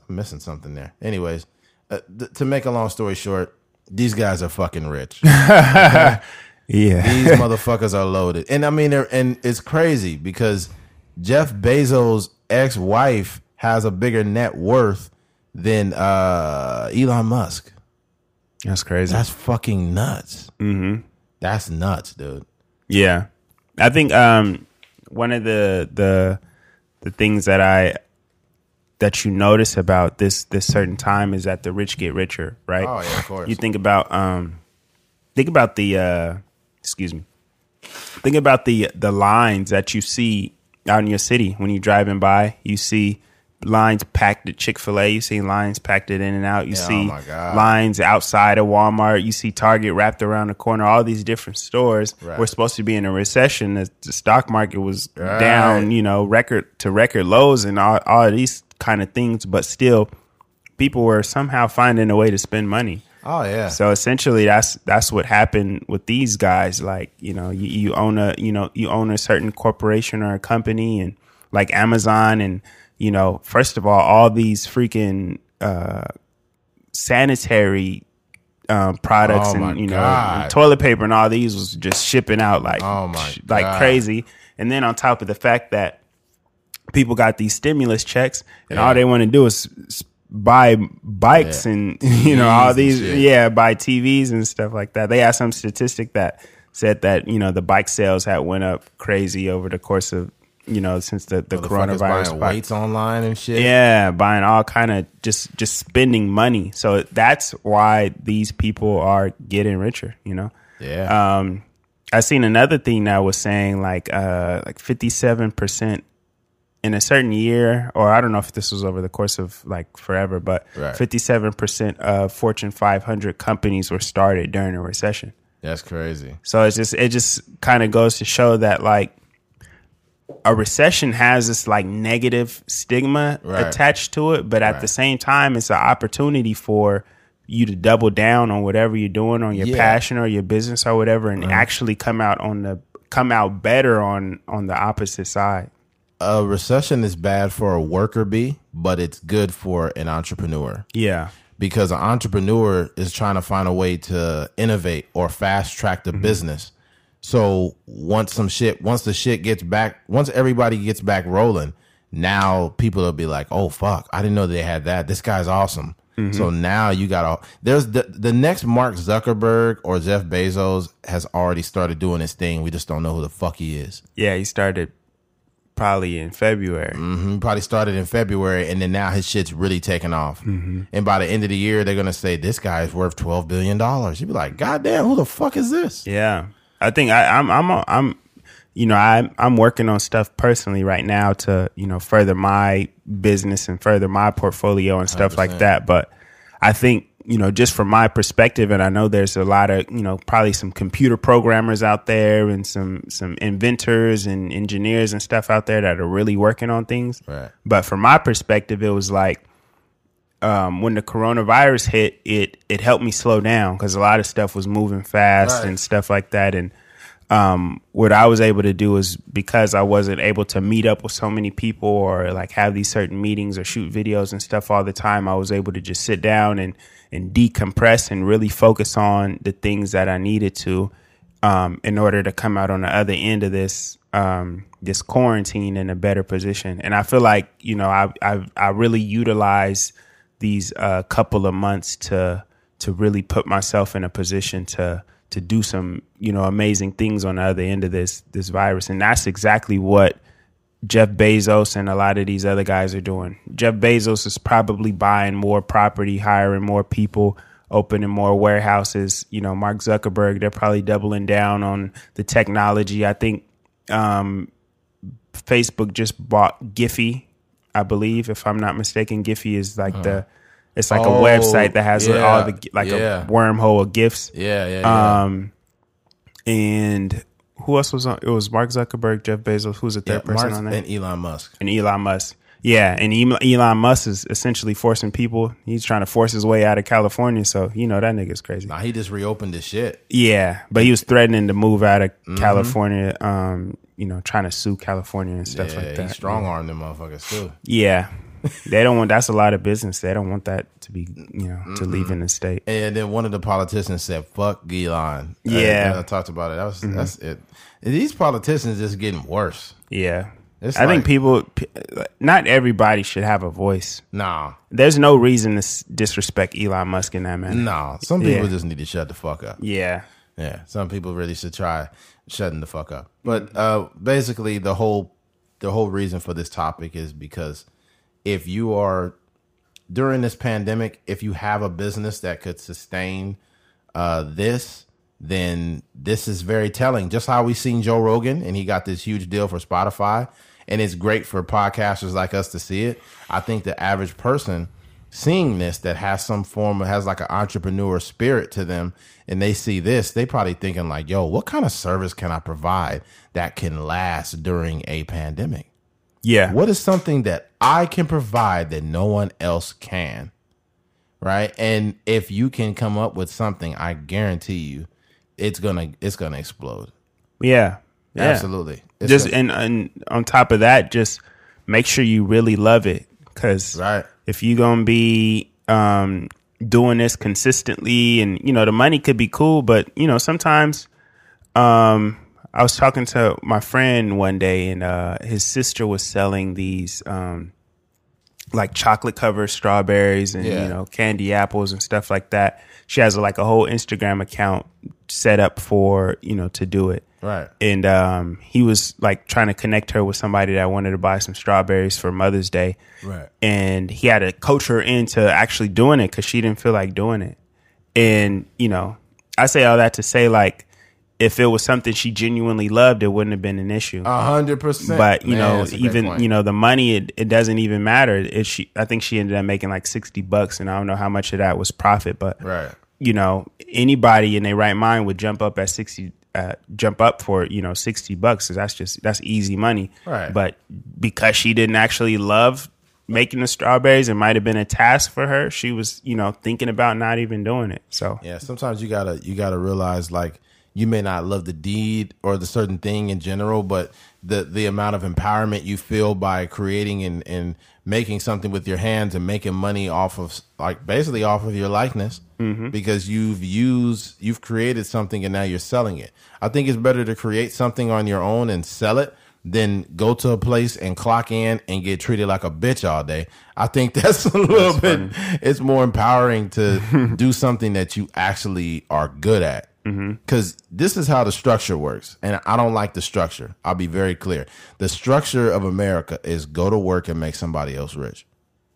A: I'm missing something there. Anyways, uh, th- to make a long story short, these guys are fucking rich.
B: Yeah.
A: these motherfuckers are loaded, and I mean, and it's crazy because Jeff Bezos' ex-wife has a bigger net worth than uh, Elon Musk.
B: That's crazy.
A: That's fucking nuts. Mm-hmm. That's nuts, dude.
B: Yeah, I think um, one of the the the things that I that you notice about this this certain time is that the rich get richer, right?
A: Oh yeah, of course.
B: You think about um, think about the uh, excuse me, think about the the lines that you see out in your city when you're driving by. You see lines packed at Chick Fil A. You see lines packed at In and Out. You
A: Yeah, oh
B: see
A: God.
B: lines outside of Walmart. You see Target wrapped around the corner. All these different stores.
A: Right.
B: We're supposed to be in a recession. The, the stock market was
A: Right.
B: down. You know, record to record lows and all, all of these kind of things. But still, people were somehow finding a way to spend money.
A: Oh yeah.
B: So essentially, that's that's what happened with these guys. Like you know, you, you own a you know you own a certain corporation or a company, and like Amazon, and you know, first of all, all these freaking uh, sanitary um, products
A: Oh,
B: and you know and toilet paper and all these was just shipping out like
A: Oh, my
B: like
A: God.
B: crazy. And then on top of the fact that people got these stimulus checks and
A: Yeah.
B: all they want to do is buy bikes
A: Yeah.
B: and you know all
A: TVs
B: these yeah buy TVs and stuff like that. They had some statistic that said that you know the bike sales had went up crazy over the course of you know since the the coronavirus
A: buying weights online and shit.
B: Yeah, buying all kind of just just spending money. So that's why these people are getting richer. You know.
A: Yeah.
B: Um, I seen another thing that was saying like uh like fifty seven percent in a certain year, or I don't know if this was over the course of like forever, but
A: Right.
B: fifty seven percent of Fortune five hundred companies were started during a recession.
A: That's crazy.
B: So it's just it just kind of goes to show that like a recession has this like negative stigma
A: Right.
B: attached to it, but at
A: Right.
B: the same time, it's an opportunity for you to double down on whatever you're doing on your
A: Yeah.
B: passion or your business or whatever, and actually come out on the come out better on on the opposite side.
A: A recession is bad for a worker bee, but it's good for an entrepreneur.
B: Yeah,
A: because an entrepreneur is trying to find a way to innovate or fast track the mm-hmm. business. So once some shit, once the shit gets back, once everybody gets back rolling, now people will be like, "Oh fuck, I didn't know they had that. This guy's awesome." Mm-hmm. So now you got to there's the the next Mark Zuckerberg or Jeff Bezos has already started doing his thing. We just don't know who the fuck he is.
B: yeah. He started probably in February.
A: Mhm, probably started in February, and then now his shit's really taking off.
B: Mm-hmm.
A: And by the end of the year, they're gonna say this guy is worth twelve billion dollars. You'd be like, God damn, who the fuck is this?
B: Yeah, I think I, I'm I'm I'm you know I'm, I'm working on stuff personally right now to you know further my business and further my portfolio and stuff like that. But I think you know just from my perspective, and I know there's a lot of you know probably some computer programmers out there and some some inventors and engineers and stuff out there that are really working on things.
A: Right.
B: But from my perspective, it was like um, when the coronavirus hit, it it helped me slow down because a lot of stuff was moving fast
A: Right.
B: and stuff like that. And um, what I was able to do is because I wasn't able to meet up with so many people or like have these certain meetings or shoot videos and stuff all the time, I was able to just sit down and and decompress and really focus on the things that I needed to um, in order to come out on the other end of this um, this quarantine in a better position. And I feel like you know I I, I really utilize these uh, couple of months to to really put myself in a position to to do some you know amazing things on the other end of this this virus. And that's exactly what Jeff Bezos and a lot of these other guys are doing. Jeff Bezos is probably buying more property, hiring more people, opening more warehouses. You know, Mark Zuckerberg, they're probably doubling down on the technology. I think um, Facebook just bought Giphy, I believe, if I'm not mistaken. Giphy is like the it's like
A: Oh,
B: a website that has
A: yeah,
B: all the like
A: yeah.
B: a wormhole of gifts.
A: Yeah, yeah, yeah.
B: Um, and who else was on? It was Mark Zuckerberg, Jeff Bezos. Who's the
A: yeah
B: third person
A: Mark
B: on there?
A: and Elon Musk.
B: and Elon Musk. Yeah, and Elon Musk is essentially forcing people. He's trying to force his way out of California. So you know that nigga's crazy.
A: Nah, he just reopened this shit.
B: Yeah, but he was threatening to move out of
A: Mm-hmm.
B: California. Um, you know, trying to sue California and stuff
A: yeah,
B: like that.
A: strong armed them motherfuckers too.
B: Yeah, they don't want. That's a lot of business. They don't want that to be, you know,
A: Mm-hmm.
B: to leave in the state.
A: And then one of the politicians said, "Fuck Elon."
B: Yeah.
A: I, I talked about it. That was that's it. And these politicians just getting worse.
B: Yeah,
A: It's
B: I think people. Not everybody should have a voice.
A: Nah,
B: There's no reason to disrespect Elon Musk in that manner.
A: nah. Some people
B: Yeah.
A: just need to shut the fuck up.
B: Yeah,
A: Yeah, some people really should try shutting the fuck up. But uh, basically, the whole the whole reason for this topic is because if you are during this pandemic, if you have a business that could sustain uh, this, then this is very telling. Just how we seen Joe Rogan, and he got this huge deal for Spotify, and it's great for podcasters like us to see it. I think the average person seeing this that has some form of has like an entrepreneur spirit to them and they see this they probably thinking like yo what kind of service can i provide that can last during a pandemic
B: yeah.
A: what is something that i can provide that no one else can right and if you can come up with something i guarantee you it's gonna it's gonna explode
B: Yeah, yeah.
A: absolutely It's
B: Just
A: gonna-
B: and, and on top of that, just make sure you really love it, because
A: right
B: if you're gonna be um, doing this consistently, and you know the money could be cool, but you know sometimes. Um, I was talking to my friend one day, and uh, his sister was selling these um, like chocolate covered strawberries and
A: Yeah.
B: you know candy apples and stuff like that. She has like a whole Instagram account set up for you know to do it
A: right
B: and um, he was like trying to connect her with somebody that wanted to buy some strawberries for Mother's Day.
A: Right.
B: And he had to coach her into actually doing it because she didn't feel like doing it. And you know, I say all that to say like, if it was something she genuinely loved, it wouldn't have been an issue.
A: a hundred percent
B: but you
A: Man,
B: know,
A: that's a great
B: even you know, the money it, it doesn't even matter. If she, I think she ended up making like sixty bucks, and I don't know how much of that was profit, but
A: right
B: you know, anybody in their right mind would jump up at 60, uh, jump up for, you know, 60 bucks. 'cause that's just, that's easy money.
A: Right.
B: But because she didn't actually love making the strawberries, it might have been a task for her. She was, you know, thinking about not even doing it. So,
A: Yeah, sometimes you gotta you gotta realize like you may not love the deed or the certain thing in general, but the the amount of empowerment you feel by creating and, and making something with your hands and making money off of like basically off of your likeness mm-hmm. because you've used you've created something and now you're selling it. I think it's better to create something on your own and sell it than go to a place and clock in and get treated like a bitch all day. I think that's a little bit it's more empowering to do something that you actually are good at Mm-hmm. Because this is how the structure works. And I don't like the structure. I'll be very clear. The structure of America is go to work and make somebody else rich.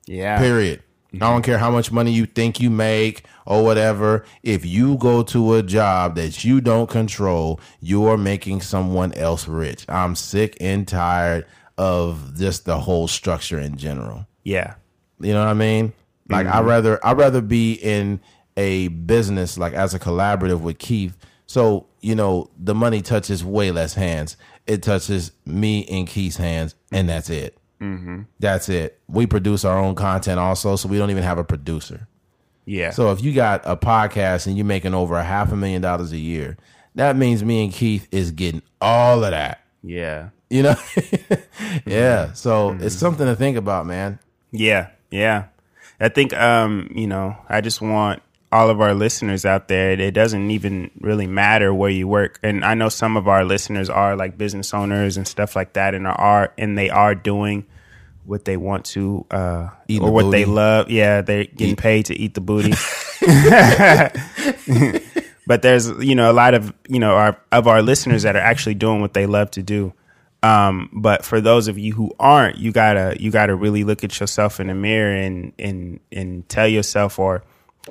B: Yeah.
A: Period. I don't care how much money you think you make or whatever. If you go to a job that you don't control, you are making someone else rich. I'm sick and tired of just the whole structure in general.
B: Yeah.
A: You know what I mean? Like I mm-hmm. rather I rather be in a business like as a collaborative with Keith. So, you know, the money touches way less hands. It touches me and Keith's hands, and that's it. Mm-hmm. That's it. We produce our own content also, so we don't even have a producer.
B: Yeah.
A: So if you got a podcast and you're making over a half a million dollars a year, that means me and Keith is getting all of that.
B: yeah.
A: You know? yeah. So it's something to think about, man.
B: Yeah, yeah. I think um, you know, I just want all of our listeners out there, it doesn't even really matter where you work. And I know some of our listeners are like business owners and stuff like that and are and they are doing what they want to uh or
A: the
B: what they love. Yeah, they're getting paid to eat the booty. but there's you know a lot of you know our of our listeners that are actually doing what they love to do um but for those of you who aren't you gotta you gotta really look at yourself in the mirror and and and tell yourself or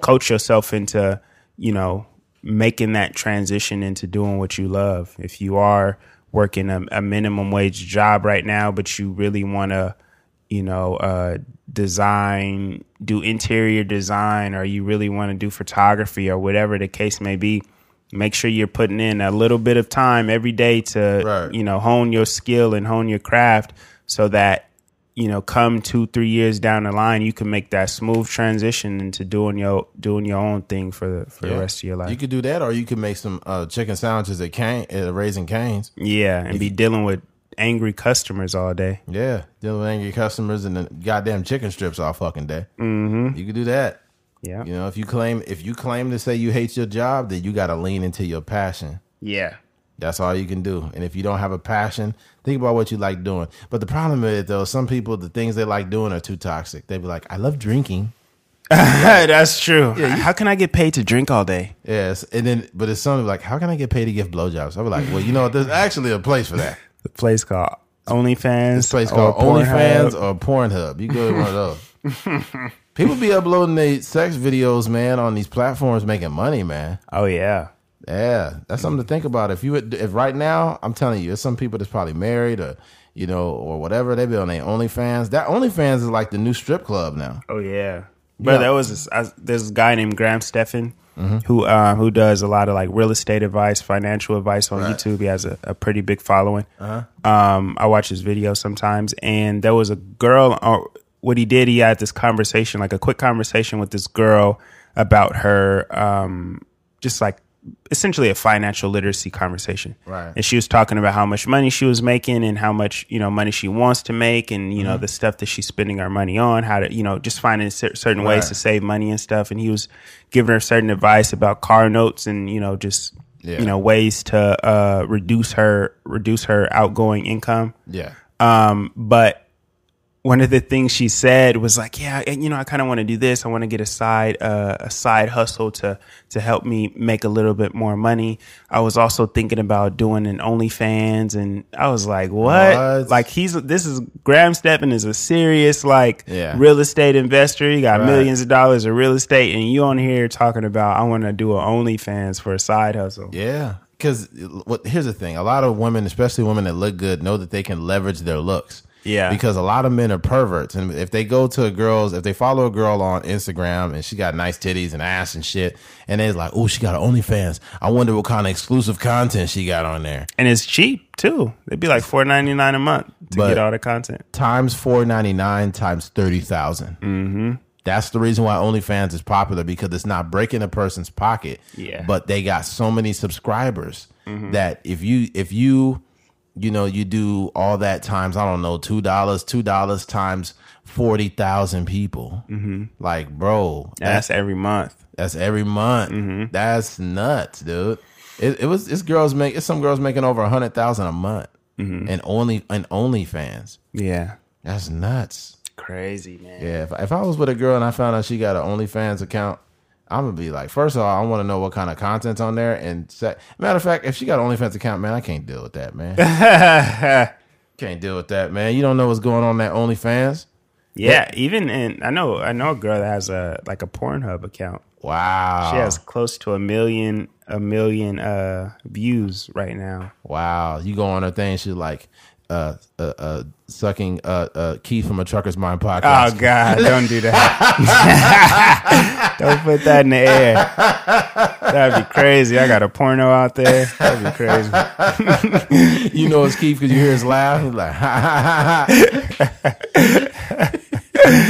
B: coach yourself into you know making that transition into doing what you love if you are working a, a minimum wage job right now but you really want to you know, uh, design, do interior design, or you really want to do photography or whatever the case may be, make sure you're putting in a little bit of time every day to,
A: Right.
B: you know, hone your skill and hone your craft so that, you know, come two, three years down the line, you can make that smooth transition into doing your doing your own thing for the for the rest of your life.
A: You could do that, or you could make some uh, chicken sandwiches at Cane, at Raising Cane's.
B: yeah, and be dealing with angry customers all day.
A: Yeah, dealing with angry customers and the goddamn chicken strips all fucking day. Mm-hmm. You could do that.
B: Yeah.
A: You know, if you claim if you claim to say you hate your job, then you got to lean into your passion.
B: Yeah.
A: That's all you can do. And if you don't have a passion, think about what you like doing. But the problem is though, some people the things they like doing are too toxic. They be like, I love drinking.
B: That's true. How can I get paid to drink all day?
A: Yes, and then but it's something like, how can I get paid to give blowjobs? I be like, well, you know, there's actually a place for that.
B: The place called OnlyFans.
A: This place called OnlyFans or Pornhub. You go to one of those. People be uploading their sex videos, man, on these platforms, making money, man.
B: Oh yeah.
A: Yeah, that's something to think about. If you would- if right now, I'm telling you, there's some people that's probably married or you know or whatever. They be on their OnlyFans. That OnlyFans is like the new strip club now.
B: Oh yeah. But there was this, I, there's this guy named Graham Stephan
A: Mm-hmm.
B: who uh, who does a lot of like real estate advice, financial advice on
A: Right.
B: YouTube. He has a, a pretty big following. Um, I watch his videos sometimes, and there was a girl. Or what he did, he had this conversation, like a quick conversation with this girl about her, um, just like essentially a financial literacy conversation.
A: Right.
B: And she was talking about how much money she was making and how much, you know, money she wants to make and, you
A: Mm-hmm.
B: know, the stuff that she's spending her money on, how to, you know, just finding cer- certain ways to save money and stuff. And he was giving her certain advice about car notes and, you know, just,
A: Yeah.
B: you know, ways to uh, reduce her, reduce her outgoing income.
A: Yeah,
B: Um, but one of the things she said was like, yeah, you know, I kind of want to do this. I want to get a side, uh, a side hustle to, to help me make a little bit more money. I was also thinking about doing an OnlyFans and I was like, what?
A: What?
B: Like he's, this is Graham Stephan is a serious like
A: Yeah.
B: real estate investor. He got
A: Right.
B: millions of dollars of real estate and you on here talking about, I want to do an OnlyFans for a side hustle.
A: yeah. Because what? Here's the thing: a lot of women, especially women that look good, know that they can leverage their looks.
B: Yeah.
A: Because a lot of men are perverts, and if they go to a girl's, if they follow a girl on Instagram and she got nice titties and ass and shit, and they're like, "Oh, she got an OnlyFans. I wonder what kind of exclusive content she got on there."
B: And it's cheap too. It'd be like four ninety nine a month to
A: But-
B: get all the content.
A: times four ninety nine times thirty thousand. Mm-hmm. That's the reason why OnlyFans is popular because it's not breaking a person's pocket.
B: Yeah.
A: But they got so many subscribers that if you if you you know you do all that times I don't know two dollars two dollars times forty thousand people. Mm-hmm. Like bro,
B: That's every month.
A: that's every month. That's nuts, dude. It, it was it's girls make it's some girls making over a hundred thousand a month, and only and OnlyFans.
B: Yeah.
A: That's nuts.
B: Crazy, man.
A: Yeah, if, if I was with a girl and I found out she got an OnlyFans account, I'm gonna be like, first of all, I want to know what kind of content's on there. And matter of fact, if she got an OnlyFans account, man, I can't deal with that, man. can't deal with that, man. You don't know what's going on that OnlyFans.
B: yeah, even in I know I know a girl that has a like a Pornhub account.
A: Wow.
B: She has close to a million a million uh views right now.
A: Wow. You go on her thing, she's like, uh, uh, uh, sucking uh, uh, Keith from a Trucker's Mind podcast. Oh.
B: God, don't do that. don't put that in the air. That'd be crazy. I got a porno out there. That'd be crazy.
A: you know it's Keith because you hear his laugh. He's like, ha ha ha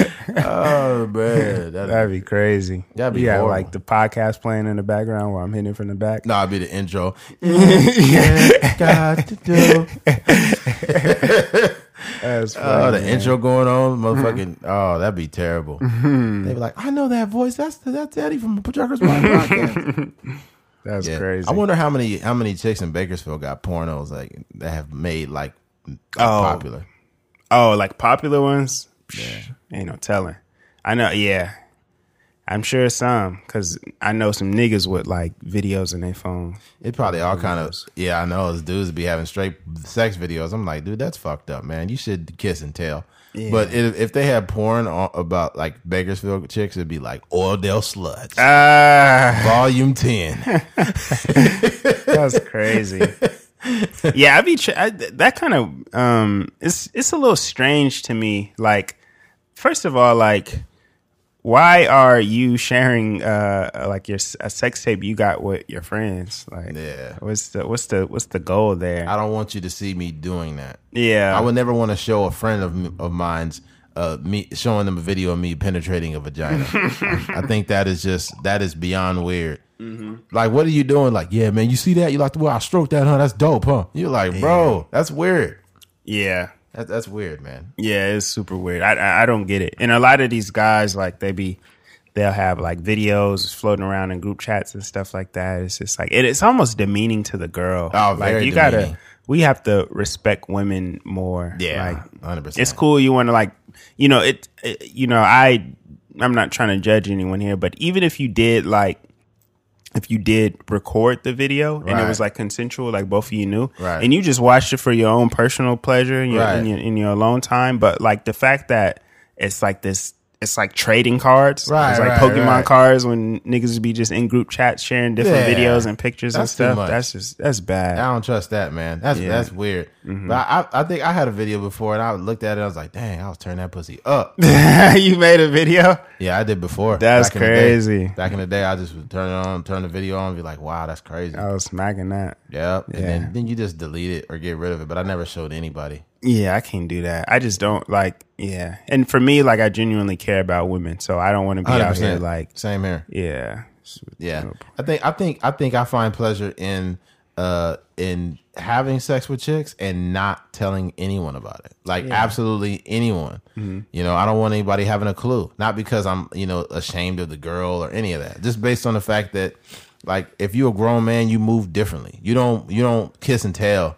A: ha. Oh man, that
B: That'd be crazy.
A: That'd be horrible.
B: like the podcast playing in the background while I'm hitting from the back.
A: no, it'd be the intro. Yeah, got to do.
B: That's
A: Oh, the
B: man.
A: intro going on, motherfucking. Mm-hmm. Oh, that'd be terrible. Mm-hmm. They'd be like, I know that voice. That's that's Eddie from the podcast.
B: That's
A: Yeah.
B: crazy.
A: I wonder how many how many chicks in Bakersfield got pornos like that have made like
B: Oh.
A: popular.
B: Oh, like popular ones? Yeah. Ain't no telling. I know, yeah. I'm sure some, because I know some niggas with like videos in their phone.
A: It probably all kind of yeah. I know those dudes be having straight sex videos. I'm like, dude, that's fucked up, man. You should kiss and tell. But if, if they had porn about like Bakersfield chicks, it'd be like Oildale Sluts,
B: Ah,
A: Volume Ten.
B: that's crazy. yeah, I'd be I, that kind of um, it's it's a little strange to me. Like, first of all, like, why are you sharing uh like your a sex tape you got with your friends? Like,
A: Yeah.
B: what's the what's the what's the goal there?
A: I don't want you to see me doing that.
B: yeah,
A: I would never want to show a friend of of mine's uh, me showing them a video of me penetrating a vagina. I think that is just that is beyond weird. Like, what are you doing? Like, yeah, man, you see that? You like the way I stroke that, huh? That's dope, huh? You're like, bro, that's weird.
B: yeah.
A: That, that's weird, man.
B: Yeah, it's super weird. I, I I don't get it. And a lot of these guys, like they be, they'll have like videos floating around in group chats and stuff like that. It's just like it, it's almost demeaning to the girl.
A: Oh,
B: like
A: very
B: you gotta,
A: demeaning.
B: we have to respect women more.
A: Yeah,
B: like
A: 100%.
B: it's cool. You want to like, you know, it, it. You know, I, I'm not trying to judge anyone here, but even if you did like. If you did record the video and it was like consensual, like both of you knew,
A: Right.
B: and you just watched it for your own personal pleasure in your,
A: Right.
B: in your in your alone time, but like the fact that it's like this, it's like trading cards,
A: Right,
B: It's like
A: right,
B: Pokemon
A: right.
B: cards when niggas would be just in group chats sharing different
A: Yeah.
B: videos and pictures and stuff. That's just that's bad.
A: I don't trust that, man. That's
B: Yeah.
A: that's weird. Mm-hmm. But I, I think I had a video before, and I looked at it. I was like, dang, I was turning that pussy up.
B: you made a video.
A: yeah, I did before.
B: That's
A: Back in
B: crazy.
A: Back in the day, I just would turn it on, turn the video on, and be like, wow, that's crazy.
B: I was smacking that.
A: Yep. And then, then you just delete it or get rid of it. But I never showed anybody.
B: Yeah, I can't do that. I just don't like. Yeah, and for me, like I genuinely care about women, so I don't want to be out here like.
A: Same here.
B: Yeah.
A: Yeah. I think I think I think I find pleasure in uh in having sex with chicks and not telling anyone about it. Like absolutely anyone. You know, I don't want anybody having a clue. Not because I'm, you know, ashamed of the girl or any of that. Just based on the fact that like if you're a grown man, you move differently. You don't you don't kiss and tell.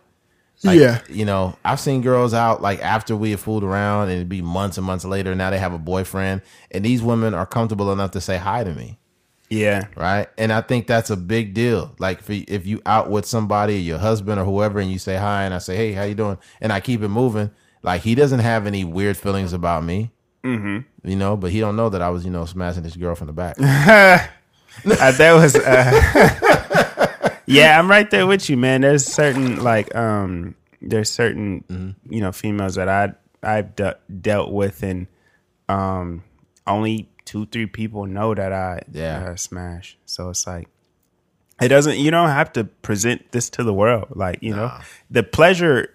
A: Like,
B: Yeah.
A: You know, I've seen girls out like after we have fooled around and it'd be months and months later. Now they have a boyfriend and these women are comfortable enough to say hi to me
B: Yeah.
A: right? And I think that's a big deal. Like if you, if you out with somebody, your husband or whoever, and you say hi, and I say, "Hey, how you doing?" and I keep it moving, like he doesn't have any weird feelings about me, mm-hmm. you know. But he don't know that I was, you know, smashing his girl from the back.
B: Uh, that was uh, yeah i'm right there with you man. There's certain like um there's certain
A: Mm-hmm.
B: you know females that i i've de- dealt with and um only two three people know that i
A: Yeah.
B: that I smash. So it's like it doesn't you don't have to present this to the world. Like you know the pleasure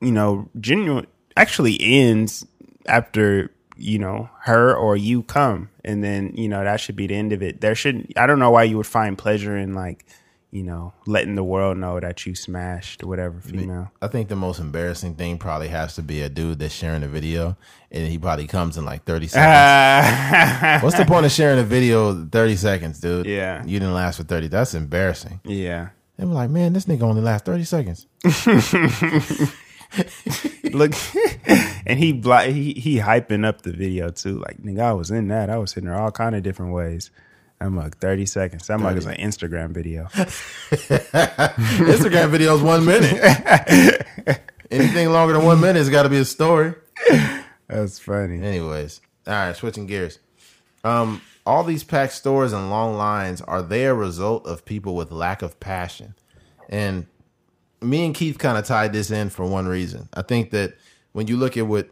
B: you know genuine actually ends after you know her or you come. And then you know that should be the end of it. There shouldn't i don't know why you would find pleasure in like you know letting the world know that you smashed whatever female
A: I think the most embarrassing thing probably has to be a dude that's sharing a video, and he probably comes in like thirty seconds. What's the point of sharing a video thirty seconds, dude?
B: Yeah.
A: you didn't last for thirty. That's embarrassing.
B: yeah
A: we're like, man, this nigga only lasts thirty seconds.
B: look and he he he hyping up the video too like nigga i was in that i was hitting her all kind of different ways That mug, 30 seconds. That mug is an Instagram video.
A: Instagram videos one minute. Anything longer than one minute has got to be a story.
B: That's funny.
A: Anyways, all right, switching gears. Um, all these packed stores and long lines are they a result of people with lack of passion? And me and Keith kind of tied this in for one reason. I think that when you look at what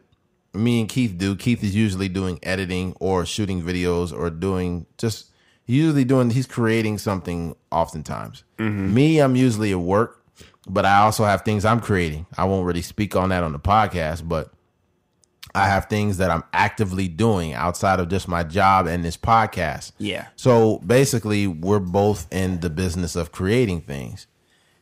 A: me and Keith do, Keith is usually doing editing or shooting videos or doing just usually doing he's creating something oftentimes. Me, I'm usually at work, but I also have things I'm creating. I won't really speak on that on the podcast, but I have things that I'm actively doing outside of just my job and this podcast.
B: Yeah.
A: So basically, we're both in the business of creating things.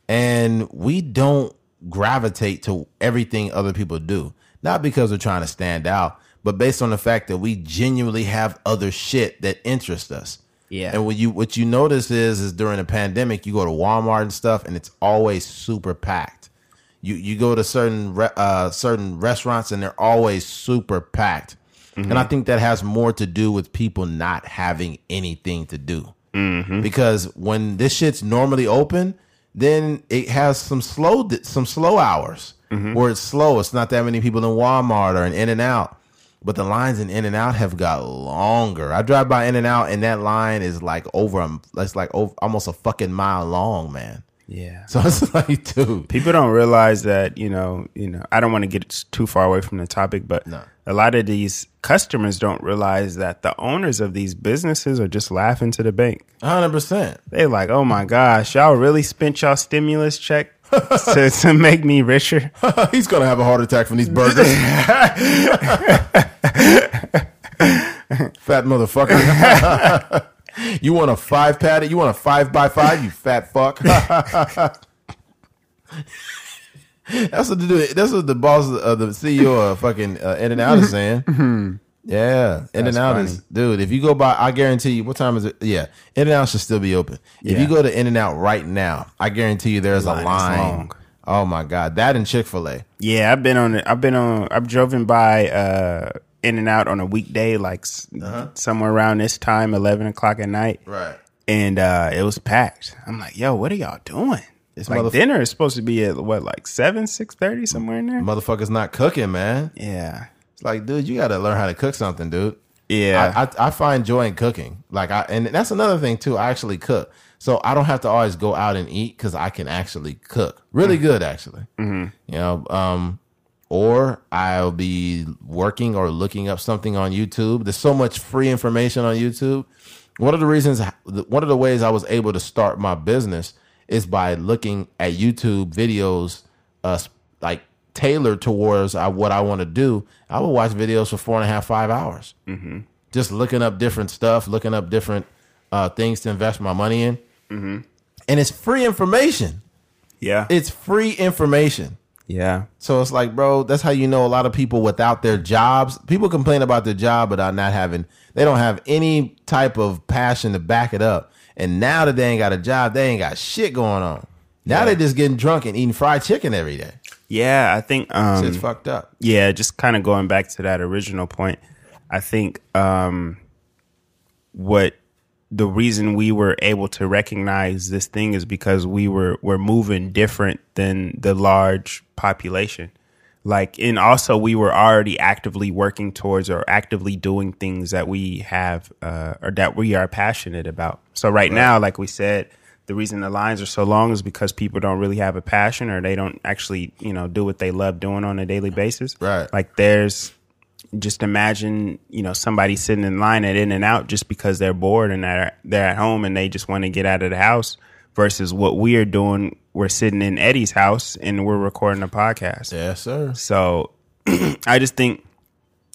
A: And we don't gravitate to everything other people do. Not because we're trying to stand out, but based on the fact that we genuinely have other shit that interests us.
B: Yeah.
A: And what you what you notice is is during a pandemic, you go to Walmart and stuff, and it's always super packed. You you go to certain re- uh, certain restaurants, and they're always super packed. And I mm-hmm. think that has more to do with people not having anything to do. Mm-hmm. Because when this shit's normally open, then it has some slow some slow hours mm-hmm. where it's slow. It's not that many people in Walmart or in In and Out. But the lines in In and Out have got longer. I drive by In and Out, and that line is like over. a- It's like over, almost a fucking mile long, man.
B: Yeah.
A: So it's like, dude,
B: People don't realize that, you know, you know, I don't want to get too far away from the topic, but
A: No.
B: a lot of these customers don't realize that the owners of these businesses are just laughing to the bank.
A: hundred percent.
B: They like, oh my gosh, y'all really spent y'all stimulus check to, to make me richer.
A: He's gonna have a heart attack from these burgers. fat motherfucker. you want a five patty? You want a five by five? You fat fuck. that's what the that's what the boss of the CEO of fucking uh, In and Out is saying. Yeah, In and Out is dude. If you go by, I guarantee you. What time is it? Yeah, In and Out should still be open. If you go to In and Out right now, I guarantee you there's
B: Line
A: a line. Oh my god, that and Chick Fil A.
B: Yeah, I've been on. I've been on. I've driven by uh, In and Out on a weekday, like s somewhere around this time, eleven o'clock at night,
A: Right.
B: and uh, it was packed. I'm like, yo, what are y'all doing?
A: This
B: like
A: motherf-
B: dinner is supposed to be at what, like seven, six thirty, somewhere in there.
A: Motherfuckers not cooking, man.
B: Yeah,
A: like, dude, you got to learn how to cook something, dude.
B: yeah,
A: I, I I find joy in cooking. Like I and that's another thing too. I actually cook, so I don't have to always go out and eat because I can actually cook really good, actually. You know, um, or I'll be working or looking up something on YouTube. There's so much free information on YouTube. One of the reasons, one of the ways I was able to start my business is by looking at YouTube videos, uh, like tailored towards uh, what I want to do. I would watch videos for four and a half, five hours just looking up different stuff, looking up different uh, things to invest my money in. And it's free information.
B: yeah,
A: It's free information.
B: yeah,
A: So it's like, bro, that's how you know a lot of people without their jobs. People complain about their job, but are not having, they don't have any type of passion to back it up. And now that they ain't got a job, they ain't got shit going on. Now they're just getting drunk and eating fried chicken every day.
B: Yeah. I think um,
A: It's fucked up.
B: yeah, just kind of going back to that original point, I think um, what the reason we were able to recognize this thing is because we were we're moving different than the large population. Like, and also we were already actively working towards or actively doing things that we have uh, or that we are passionate about. So right, now, like we said, the reason the lines are so long is because people don't really have a passion or they don't actually, you know, do what they love doing on a daily basis.
A: Right.
B: Like there's just imagine, you know, somebody sitting in line at In and Out just because they're bored and they're they're at home and they just want to get out of the house versus what we are doing. We're sitting in Eddie's house and we're recording a podcast.
A: Yes, sir.
B: So I just think,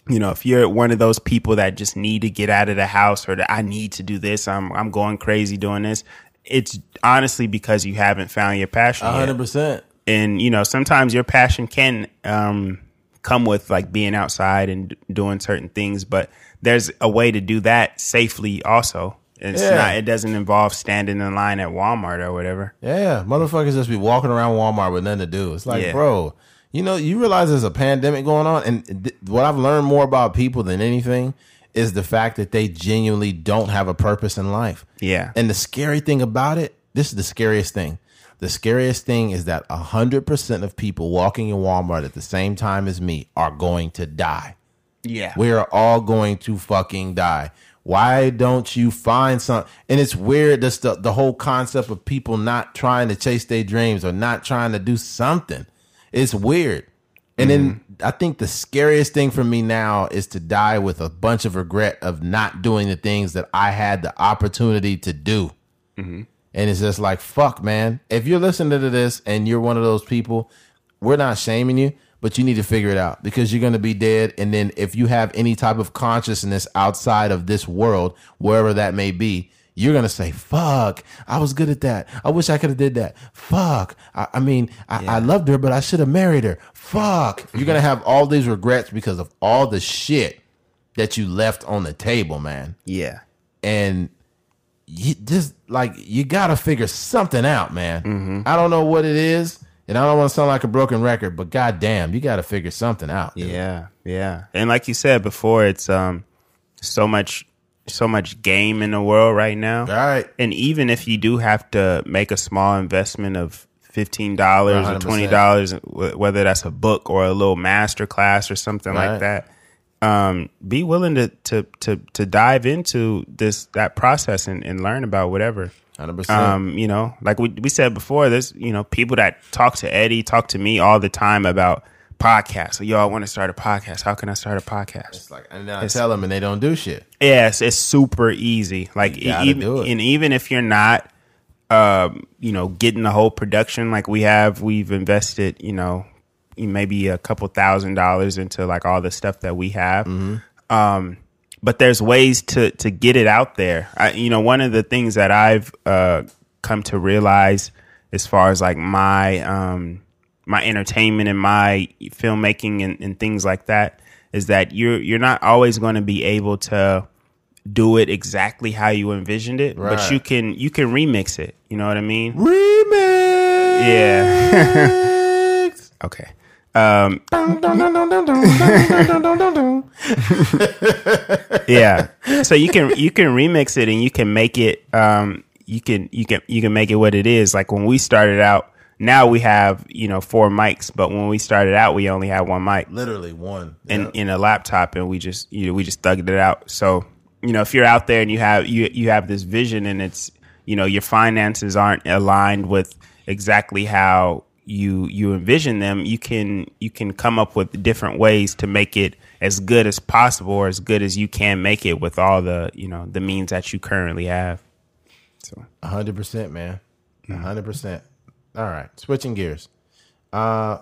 B: you know, if you're one of those people that just need to get out of the house or that I need to do this, I'm I'm going crazy doing this. It's honestly because you haven't found your passion.
A: hundred percent.
B: and you know sometimes your passion can um, come with like being outside and doing certain things but there's a way to do that safely also it's
A: Yeah.
B: not it doesn't involve standing in line at walmart or whatever
A: Yeah, motherfuckers just be walking around Walmart with nothing to do. It's like,
B: Yeah.
A: bro, you know, you realize there's a pandemic going on, and th- what I've learned more about people than anything is the fact that they genuinely don't have a purpose in life.
B: Yeah.
A: And the scary thing about it, this is the scariest thing. The scariest thing is that 100% of people walking in Walmart at the same time as me are going to die.
B: Yeah.
A: We are all going to fucking die. Why don't you find some? And it's weird. Just the, the whole concept of people not trying to chase their dreams or not trying to do something. It's weird. And then mm-hmm. I think the scariest thing for me now is to die with a bunch of regret of not doing the things that I had the opportunity to do. Mm-hmm. And it's just like, fuck, man. If you're listening to this and you're one of those people, we're not shaming you, but you need to figure it out because you're going to be dead. And then if you have any type of consciousness outside of this world, wherever that may be, you're going to say, fuck, I was good at that. I wish I could have did that. Fuck. I, I mean, I, I loved her, but I should have married her. Fuck. You're going to have all these regrets because of all the shit that you left on the table, man
B: Yeah.
A: and you just like you gotta figure something out, man. I don't know what it is, and I don't want to sound like a broken record, but goddamn, you gotta figure something out. dude.
B: Yeah, yeah. And like you said before, it's um so much so much game in the world right now.
A: All right.
B: And even if you do have to make a small investment of fifteen dollars or twenty dollars, whether that's a book or a little master class or something like that, um, be willing to to to to dive into this that process and, and learn about whatever.
A: 100%.
B: Um, you know, like we we said before, there's you know people that talk to Eddie, talk to me all the time about podcasts. Yo, I want to start a podcast. How can I start a podcast?
A: It's like and then I tell them and they don't do shit.
B: Yes, it's super easy. Like even
A: do it.
B: and even if you're not, um, you know, getting the whole production like we have, we've invested, you know, maybe a couple thousand dollars into like all the stuff that we have.
A: Mm-hmm.
B: Um, but there's ways to to get it out there. I, you know, one of the things that I've uh, come to realize as far as like my um, my entertainment and my filmmaking and, and things like that is that you're you're not always going to be able to do it exactly how you envisioned it, but you can you can remix it. You know what I mean?
A: Remix.
B: Yeah. Okay. Um, yeah. So you can you can remix it and you can make it um you can you can you can make it what it is. Like when we started out, now we have, you know, four mics, but when we started out we only had one mic
A: Literally one.
B: in
A: Yeah.
B: in a laptop and we just you know we just thugged it out. So, you know, if you're out there and you have you you have this vision and it's you know, your finances aren't aligned with exactly how you you envision them, you can you can come up with different ways to make it as good as possible or as good as you can make it with all the, you know, the means that you currently have. So,
A: A hundred percent, man. A hundred percent. All right, switching gears. Uh,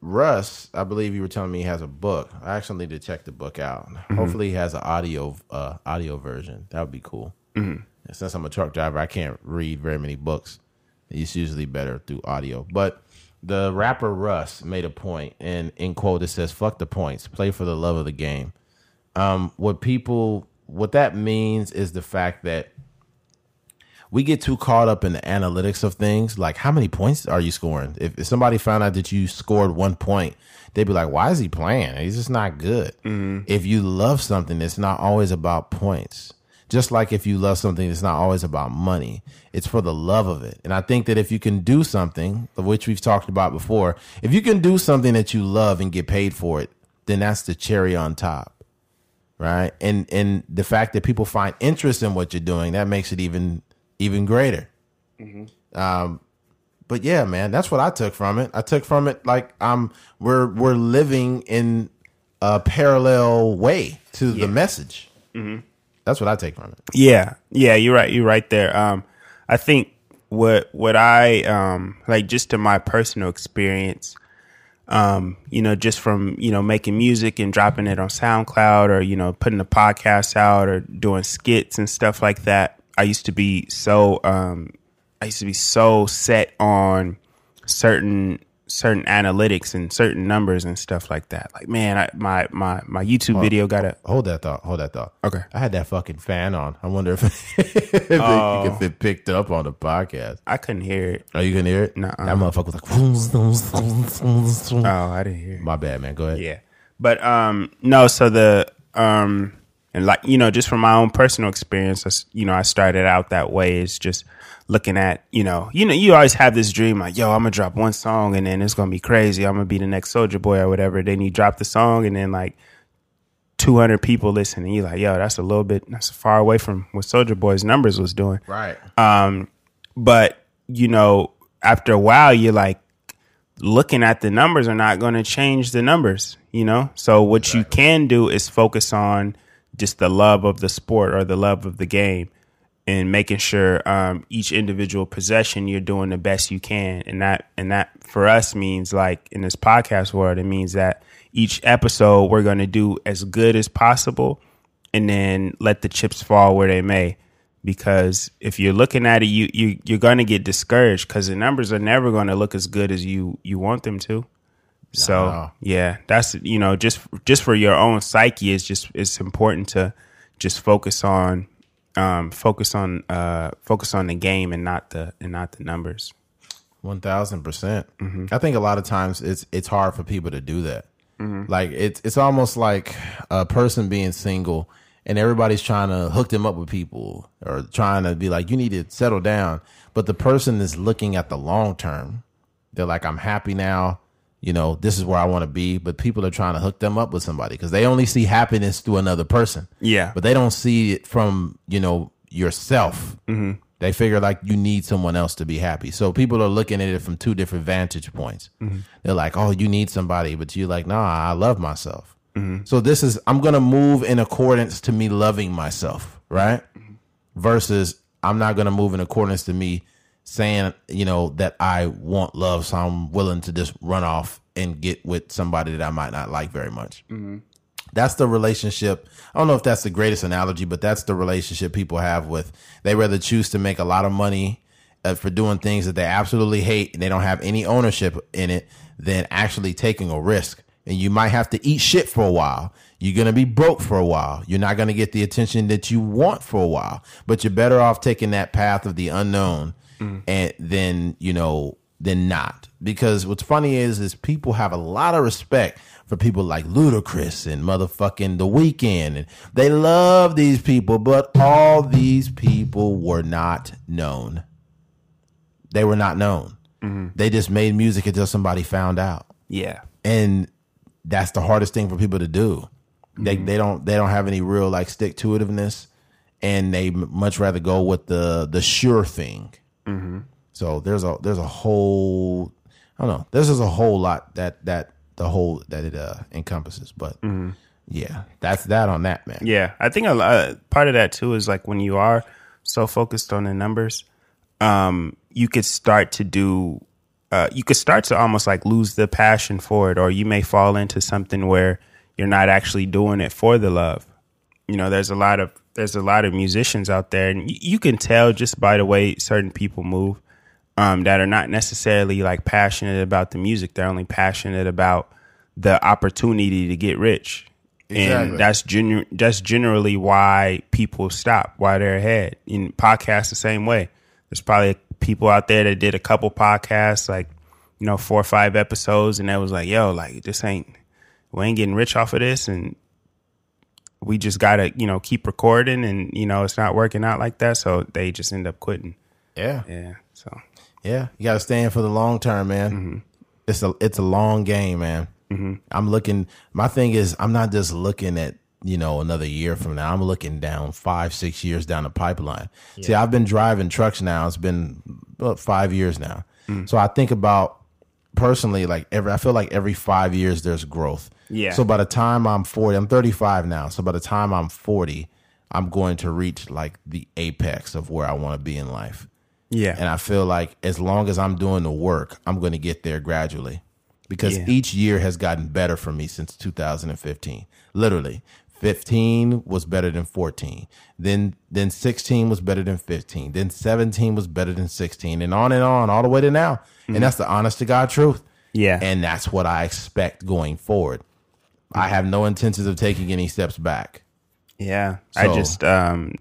A: Russ, I believe you were telling me he has a book. I actually need to check the book out. Hopefully, he has an audio uh, audio version. That would be cool. And Since I'm a truck driver, I can't read very many books. It's usually better through audio. But the rapper Russ made a point, and in quote it says, "Fuck the points. Play for the love of the game." Um, what people, what that means is the fact that we get too caught up in the analytics of things. Like, how many points are you scoring? If, if somebody found out that you scored one point, they'd be like, why is he playing? He's just not good. Mm-hmm. If you love something, it's not always about points. Just like if you love something, it's not always about money. It's for the love of it. And I think that if you can do something, of which we've talked about before, if you can do something that you love and get paid for it, then that's the cherry on top right? And and the fact that people find interest in what you're doing that makes it even even greater. Um, but yeah, man, that's what I took from it. I took from it like um we're we're living in a parallel way to the message. That's what I take from it.
B: Yeah, yeah, you're right. You're right there. Um, I think what what I um like just to my personal experience, um, you know, just from you know making music and dropping it on SoundCloud or you know putting the podcast out or doing skits and stuff like that. I used to be so um, I used to be so set on certain certain analytics and certain numbers and stuff like that. Like, man, I, my my my YouTube video got a
A: Hold that thought. Hold that thought.
B: Okay.
A: I had that fucking fan on. I wonder if, if, it, if it picked up on the podcast.
B: I couldn't hear it.
A: Oh, you can hear it?
B: Nuh-uh.
A: That motherfucker was like,
B: Oh, I didn't hear it.
A: my bad, man. Go ahead.
B: Yeah. But um no, so the Um, and like you know, just from my own personal experience, you know, I started out that way. Is just looking at you know, you know, you always have this dream like, yo, I'm gonna drop one song and then it's gonna be crazy. I'm gonna be the next Soulja Boy or whatever. Then you drop the song and then like 200 people listen, and you're like, yo, that's a little bit that's far away from what Soulja Boy's numbers was doing.
A: Right.
B: Um, but you know, after a while, you're like looking at the numbers are not going to change the numbers. You know, so what you can do is focus on just the love of the sport or the love of the game, and making sure um, each individual possession you're doing the best you can, and that and that for us means like in this podcast world, it means that each episode we're going to do as good as possible, and then let the chips fall where they may because if you're looking at it, you you you're going to get discouraged because the numbers are never going to look as good as you you want them to. So yeah, that's you know just just for your own psyche, it's just it's important to just focus on um focus on uh focus on the game and not the and not the numbers.
A: One thousand percent. I think a lot of times it's it's hard for people to do that. Like it's it's almost like a person being single and everybody's trying to hook them up with people or trying to be like, you need to settle down. But the person is looking at the long term. They're like, I'm happy now. You know, this is where I want to be. But people are trying to hook them up with somebody because they only see happiness through another person.
B: Yeah.
A: But they don't see it from, you know, yourself. Mm-hmm. They figure like you need someone else to be happy. So people are looking at it from two different vantage points. Mm-hmm. They're like, oh, you need somebody. But you're like, nah, I love myself. Mm-hmm. So this is, I'm going to move in accordance to me loving myself, right? Versus I'm not going to move in accordance to me saying, you know, that I want love. So I'm willing to just run off and get with somebody that I might not like very much that's the relationship. I don't know if that's the greatest analogy, but that's the relationship people have with. They rather choose to make a lot of money uh, for doing things that they absolutely hate and they don't have any ownership in it than actually taking a risk. And you might have to eat shit for a while. You're going to be broke for a while. You're not going to get the attention that you want for a while, but you're better off taking that path of the unknown Mm. and then, you know, than not. Because what's funny is, is people have a lot of respect for people like Ludacris and motherfucking The Weeknd, and they love these people, but all these people were not known. They were not known. Mm-hmm. They just made music until somebody found out,
B: Yeah.
A: and that's the hardest thing for people to do. They mm-hmm. they don't they don't have any real like stick to itiveness, and they m- much rather go with the the sure thing. So there's a there's a whole I don't know. There's just a whole lot that that the whole that it uh encompasses. But yeah, that's that on that man.
B: Yeah, I think a lot, part of that too is like when you are so focused on the numbers, um, you could start to do, uh, you could start to almost like lose the passion for it, or you may fall into something where you're not actually doing it for the love. You know, there's a lot of there's a lot of musicians out there, and you, can tell just by the way certain people move um, that are not necessarily like passionate about the music. They're only passionate about the opportunity to get rich.
A: Exactly.
B: And that's genu- that's generally why people stop, why they're ahead. In podcasts, the same way. There's probably people out there that did a couple podcasts, like you know, four or five episodes, and that was like, yo, like this ain't we ain't getting rich off of this, and we just gotta you know keep recording, and you know it's not working out like that, so they just end up quitting.
A: Yeah.
B: Yeah, so
A: Yeah. You gotta stand for the long term, man.
B: Mm-hmm.
A: It's a it's a long game, man. I'm looking my thing is I'm not just looking at you know another year from now. I'm looking down five, six years down the pipeline. See, I've been driving trucks now. It's been about five years now.
B: Mm.
A: So I think about personally like every I feel like every five years there's growth.
B: Yeah.
A: So by the time I'm 40, I'm 35 now. So by the time I'm 40, I'm going to reach like the apex of where I want to be in life.
B: yeah,
A: And I feel like as long as I'm doing the work, I'm going to get there gradually because
B: Yeah.
A: each year has gotten better for me since 2015. Literally. 15 was better than 14. Then then 16 was better than 15. Then 17 was better than 16 and on and on all the way to now. And mm-hmm. that's the honest to God truth.
B: Yeah.
A: And that's what I expect going forward. I have no intentions of taking any steps back.
B: Yeah, I just um,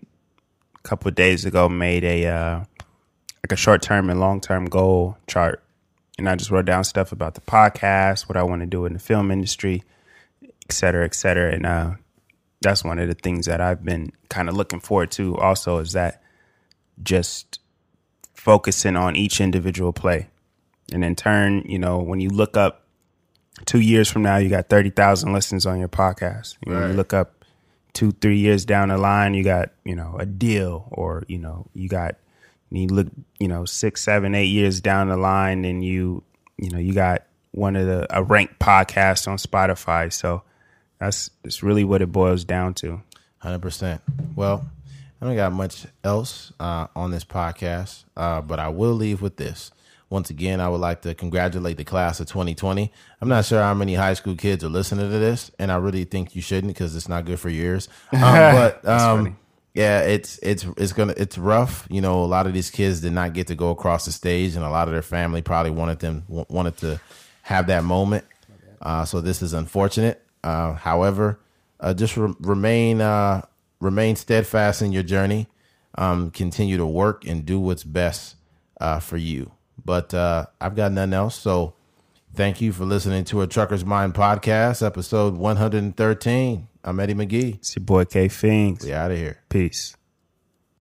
B: a couple of days ago made a uh, like a short term and long term goal chart, and I just wrote down stuff about the podcast, what I want to do in the film industry, et cetera, et cetera. And uh, that's one of the things that I've been kind of looking forward to. Also, is that just focusing on each individual play, and in turn, you know, when you look up two years from now, you got thirty thousand listens on your podcast. You, know,
A: Right.
B: you look up two, three years down the line, you got you know a deal, or you know you got you look you know six, seven, eight years down the line, and you you know you got one of the a ranked podcast on Spotify. So that's that's really what it boils down to.
A: Hundred percent. Well, I don't got much else uh, on this podcast, uh, but I will leave with this. Once again, I would like to congratulate the class of 2020. I'm not sure how many high school kids are listening to this, and I really think you shouldn't because it's not good for your ears. Um, but um, yeah, it's it's it's gonna it's rough. You know, a lot of these kids did not get to go across the stage, and a lot of their family probably wanted them w- wanted to have that moment. Uh, so this is unfortunate. Uh, however, uh, just re- remain uh, remain steadfast in your journey. Um, continue to work and do what's best uh, for you. But uh, I've got nothing else. So thank you for listening to a Trucker's Mind podcast, episode 113. I'm Eddie McGee.
B: It's your boy K Fings.
A: We out of here.
B: Peace.